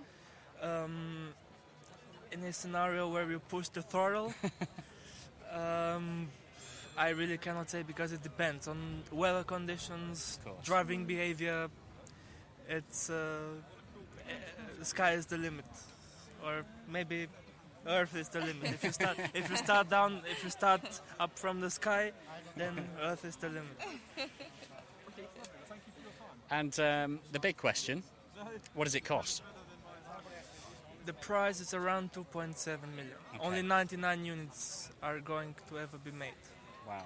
Um, in a scenario where we push the throttle, um, I really cannot say because it depends on weather conditions, driving behavior. It's uh, uh, the sky is the limit, or maybe Earth is the limit. If you start, if you start down, if you start up from the sky, then Earth is the limit. And um, the big question what does it cost? The price is around 2.7 million. Only 99 units are going to ever be made. Wow.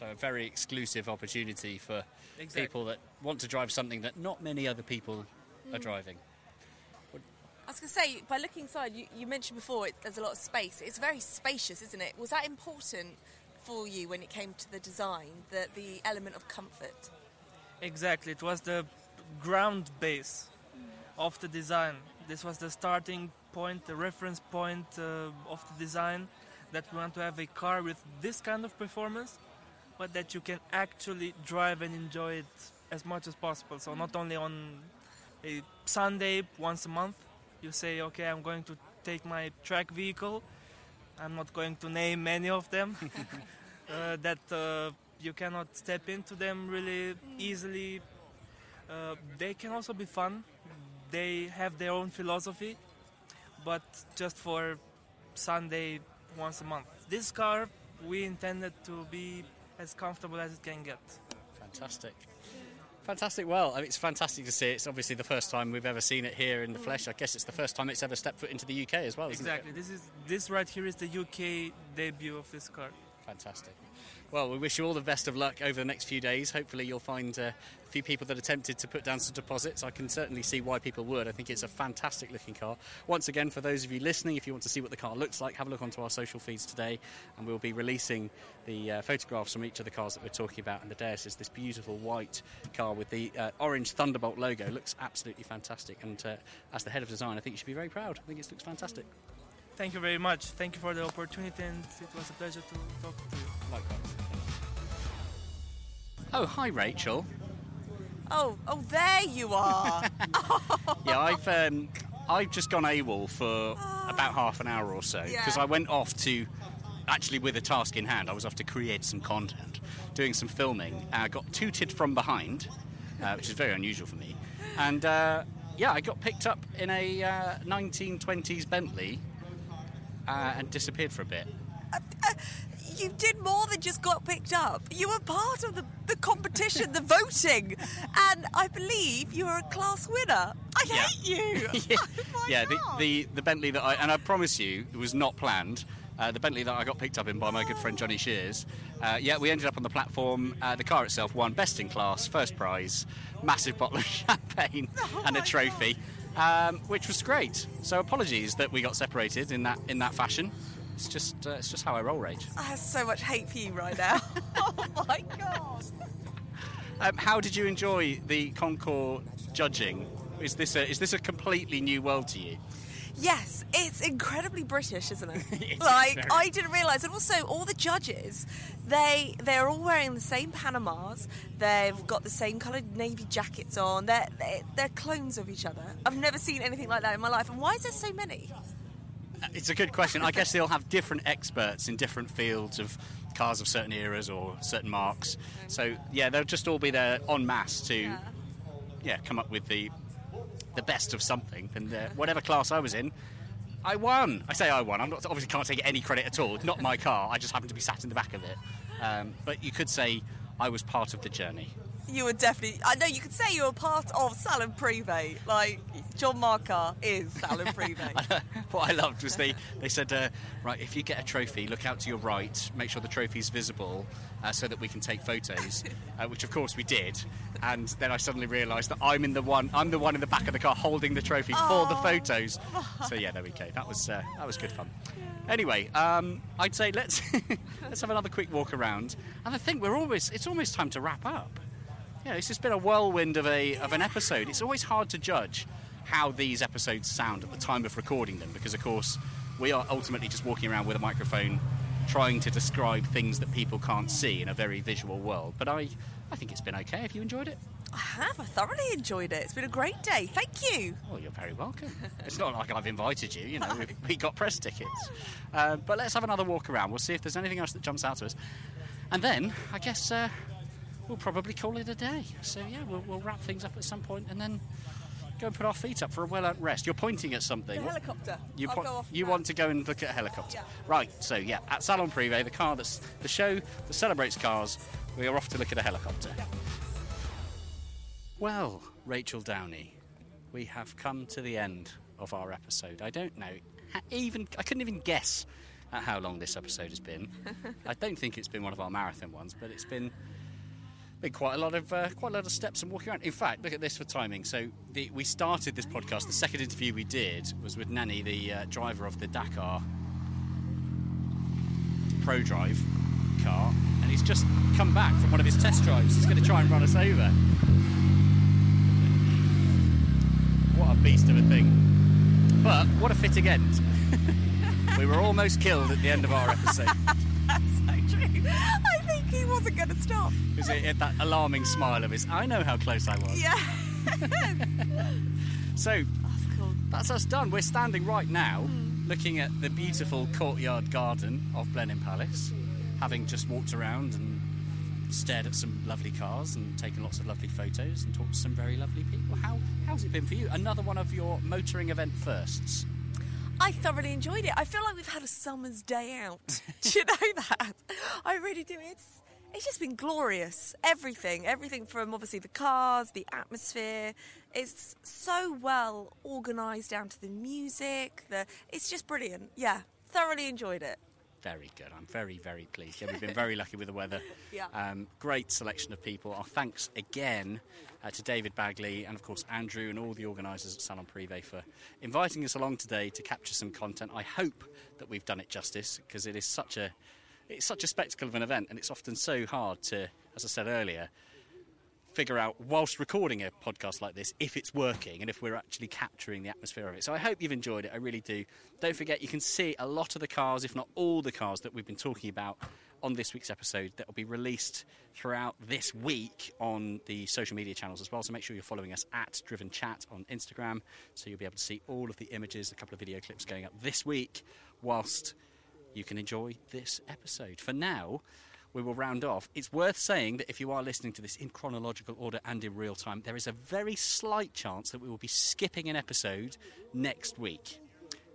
Wow. So, a very exclusive opportunity for Exactly. people that want to drive something that not many other people are Mm. driving. I was going to say, by looking inside, you, you mentioned before it, there's a lot of space. It's very spacious, isn't it? Was that important for you when it came to the design, the, the element of comfort? Exactly. It was the ground base of the design. This was the starting point, the reference point uh, of the design that we want to have a car with this kind of performance, but that you can actually drive and enjoy it as much as possible. So not only on a Sunday once a month, you say, okay, I'm going to take my track vehicle. I'm not going to name any of them. uh, that uh, you cannot step into them really easily. Uh, they can also be fun. They have their own philosophy, but just for Sunday once a month. This car we intended to be as comfortable as it can get. Fantastic. Fantastic. Well, I mean, it's fantastic to see. It's obviously the first time we've ever seen it here in the flesh. I guess it's the first time it's ever stepped foot into the UK as well, isn't Exactly. This is this right here is the UK debut of this car. Fantastic. Well, we wish you all the best of luck over the next few days. Hopefully, you'll find uh, a few people that are tempted to put down some deposits. I can certainly see why people would. I think it's a fantastic looking car. Once again, for those of you listening, if you want to see what the car looks like, have a look onto our social feeds today, and we'll be releasing the uh, photographs from each of the cars that we're talking about. And the Deus is this beautiful white car with the uh, orange Thunderbolt logo. Looks absolutely fantastic. And uh, as the head of design, I think you should be very proud. I think it looks fantastic. Thank you very much. Thank you for the opportunity, and it was a pleasure to talk to you. Likewise. Oh, hi, Rachael. Oh, oh, there you are. yeah, I've um, I've just gone AWOL for about half an hour or so because Yeah. I went off to actually with a task in hand. I was off to create some content, doing some filming. I got tooted from behind, uh, which is very unusual for me, and uh, yeah, I got picked up in a uh, 1920s Bentley uh, and disappeared for a bit. You did more than just got picked up. You were part of the, the competition, the voting, and I believe you were a class winner. I Yeah. hate you. yeah, yeah the, the the Bentley that I and I promise you it was not planned. Uh, the Bentley that I got picked up in by my good friend Johnny Shears. Uh, yeah, we ended up on the platform. Uh, the car itself won best in class, first prize, massive bottle of champagne, and a trophy, um, which was great. So apologies that we got separated in that in that fashion. It's just uh, it's just how I roll, Rage. I have so much hate for you right now. oh my god. Um, how did you enjoy the Concours judging? Is this a is this a completely new world to you? Yes, it's incredibly British, isn't it? Like very- I didn't realise, and also all the judges, they they're all wearing the same Panamas. They've got the same coloured navy jackets on. They're, they're they're clones of each other. I've never seen anything like that in my life. And why is there so many? Uh, it's a good question. I guess they'll have different experts in different fields of cars of certain eras or certain marques. So yeah, they'll just all be there en masse to yeah, come up with the the best of something. And uh, whatever class I was in, I won. I say I won. I'm obviously can't take any credit at all. Not my car. I just happened to be sat in the back of it. Um, but you could say I was part of the journey. You were definitely. I know you could say you were part of Salon Privé. Like John Marcar is Salon Privé. what I loved was they, they said, uh, right, if you get a trophy, look out to your right, make sure the trophy's visible uh, so that we can take photos, uh, which of course we did. And then I suddenly realised that I'm in the one, I'm the one in the back of the car holding the trophy for the photos. So yeah, there we go. That was uh, that was good fun. Anyway, um, I'd say let's let's have another quick walk around. And I think we're almost it's almost time to wrap up. Yeah, this has been a whirlwind of a of an episode. It's always hard to judge how these episodes sound at the time of recording them because, of course, we are ultimately just walking around with a microphone, trying to describe things that people can't see in a very visual world. But I, I think it's been okay. Have you enjoyed it? I have. I thoroughly enjoyed it. It's been a great day. Thank you. Oh, you're very welcome. it's not like I've invited you. You know, we, we got press tickets. Uh, but let's have another walk around. We'll see if there's anything else that jumps out to us, and then I guess uh, we'll probably call it a day. So yeah, we'll, we'll wrap things up at some point and then go and put our feet up for a well-earned rest. You're pointing at something. The helicopter. You, po- you want to go and look at a helicopter, Yeah. right? So yeah, at Salon Privé, the car that's the show that celebrates cars, we are off to look at a helicopter. Well, Rachael Downie, we have come to the end of our episode. I don't know, even I couldn't even guess at how long this episode has been. I don't think it's been one of our marathon ones, but it's been quite a lot of uh, quite a lot of steps and walking around. In fact, look at this for timing. So the, we started this podcast. The second interview we did was with Nani, the uh, driver of the Dakar Prodrive car, and he's just come back from one of his test drives. He's going to try and run us over. What a beast of a thing! But what a fitting end. we were almost killed at the end of our episode. That's so true. I think he wasn't going to stop. Because it had that alarming smile of his. I know how close I was. Yeah. So oh, that's us done. We're standing right now hmm. looking at the beautiful courtyard garden of Blenheim Palace, having just walked around and stared at some lovely cars and taken lots of lovely photos and talked to some very lovely people. How, how's it been for you? Another one of your motoring event firsts. I thoroughly enjoyed it. I feel like we've had a summer's day out. Do you know that? I really do. It's it's just been glorious. Everything, everything from obviously the cars, the atmosphere. It's so well organised down to the music. The it's just brilliant. Yeah, thoroughly enjoyed it. Very good. I'm very, very pleased. Yeah, we've been very lucky with the weather. Yeah. Um, great selection of people. Our thanks again uh, to David Bagley and, of course, Andrew and all the organisers at Salon Privé for inviting us along today to capture some content. I hope that we've done it justice because it is such a it's such a spectacle of an event, and it's often so hard to, as I said earlier, figure out whilst recording a podcast like this if it's working and if we're actually capturing the atmosphere of it. So I hope you've enjoyed it. I really do. Don't forget you can see a lot of the cars, if not all the cars that we've been talking about on this week's episode that will be released throughout this week on the social media channels as well. So make sure you're following us at Driven Chat on Instagram so you'll be able to see all of the images, a couple of video clips going up this week whilst you can enjoy this episode. For now, we will round off. It's worth saying that if you are listening to this in chronological order and in real time, there is a very slight chance that we will be skipping an episode next week.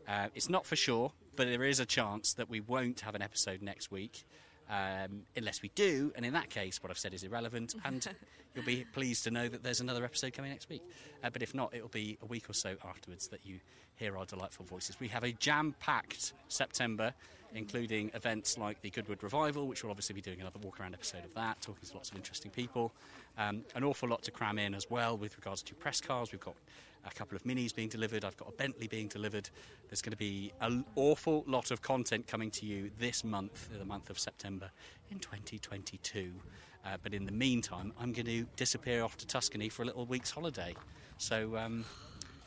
Uh, it's not for sure, but there is a chance that we won't have an episode next week. Um, unless we do, and in that case, what I've said is irrelevant, and you'll be pleased to know that there's another episode coming next week. Uh, but if not, it'll be a week or so afterwards that you hear our delightful voices. We have a jam packed September, including events like the Goodwood Revival, which we'll obviously be doing another walk around episode of that, talking to lots of interesting people. Um, an awful lot to cram in as well with regards to press cars. We've got a couple of minis being delivered. I've got a Bentley being delivered. There's going to be an awful lot of content coming to you this month, the month of September in 2022. Uh, but in the meantime, I'm going to disappear off to Tuscany for a little week's holiday. So, um,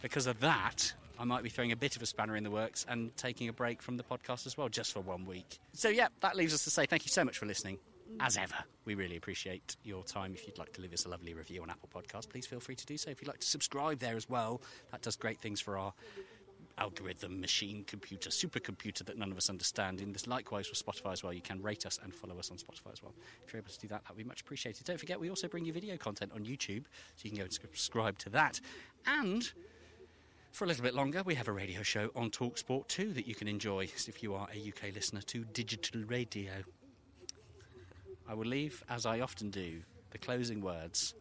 because of that, I might be throwing a bit of a spanner in the works and taking a break from the podcast as well, just for one week. So, yeah, that leaves us to say thank you so much for listening. As ever, we really appreciate your time. If you'd like to leave us a lovely review on Apple Podcasts, please feel free to do so. If you'd like to subscribe there as well, that does great things for our algorithm, machine, computer, supercomputer that none of us understand. And this likewise for Spotify as well. You can rate us and follow us on Spotify as well. If you're able to do that, that would be much appreciated. Don't forget, we also bring you video content on YouTube, so you can go and subscribe to that. And for a little bit longer, we have a radio show on Talksport too that you can enjoy if you are a UK listener to digital radio. I will leave, as I often do, the closing words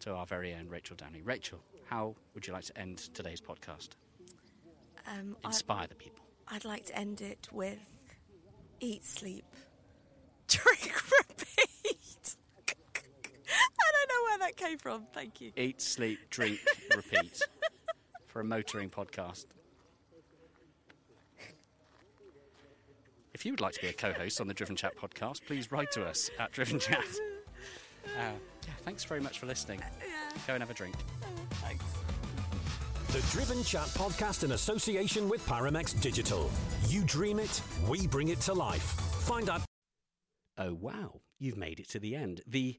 to our very own Rachael Downie. Rachael, how would you like to end today's podcast? Um, Inspire the people. I'd like to end it with eat, sleep, drink, repeat. I don't know where that came from. Thank you. Eat, sleep, drink, repeat for a motoring podcast. If you would like to be a co host on the Driven Chat podcast, please write to us at Driven Chat. Uh, yeah, thanks very much for listening. Go and have a drink. Thanks. The Driven Chat podcast in association with Paramex Digital. You dream it, we bring it to life. Find out. Oh, wow. You've made it to the end. The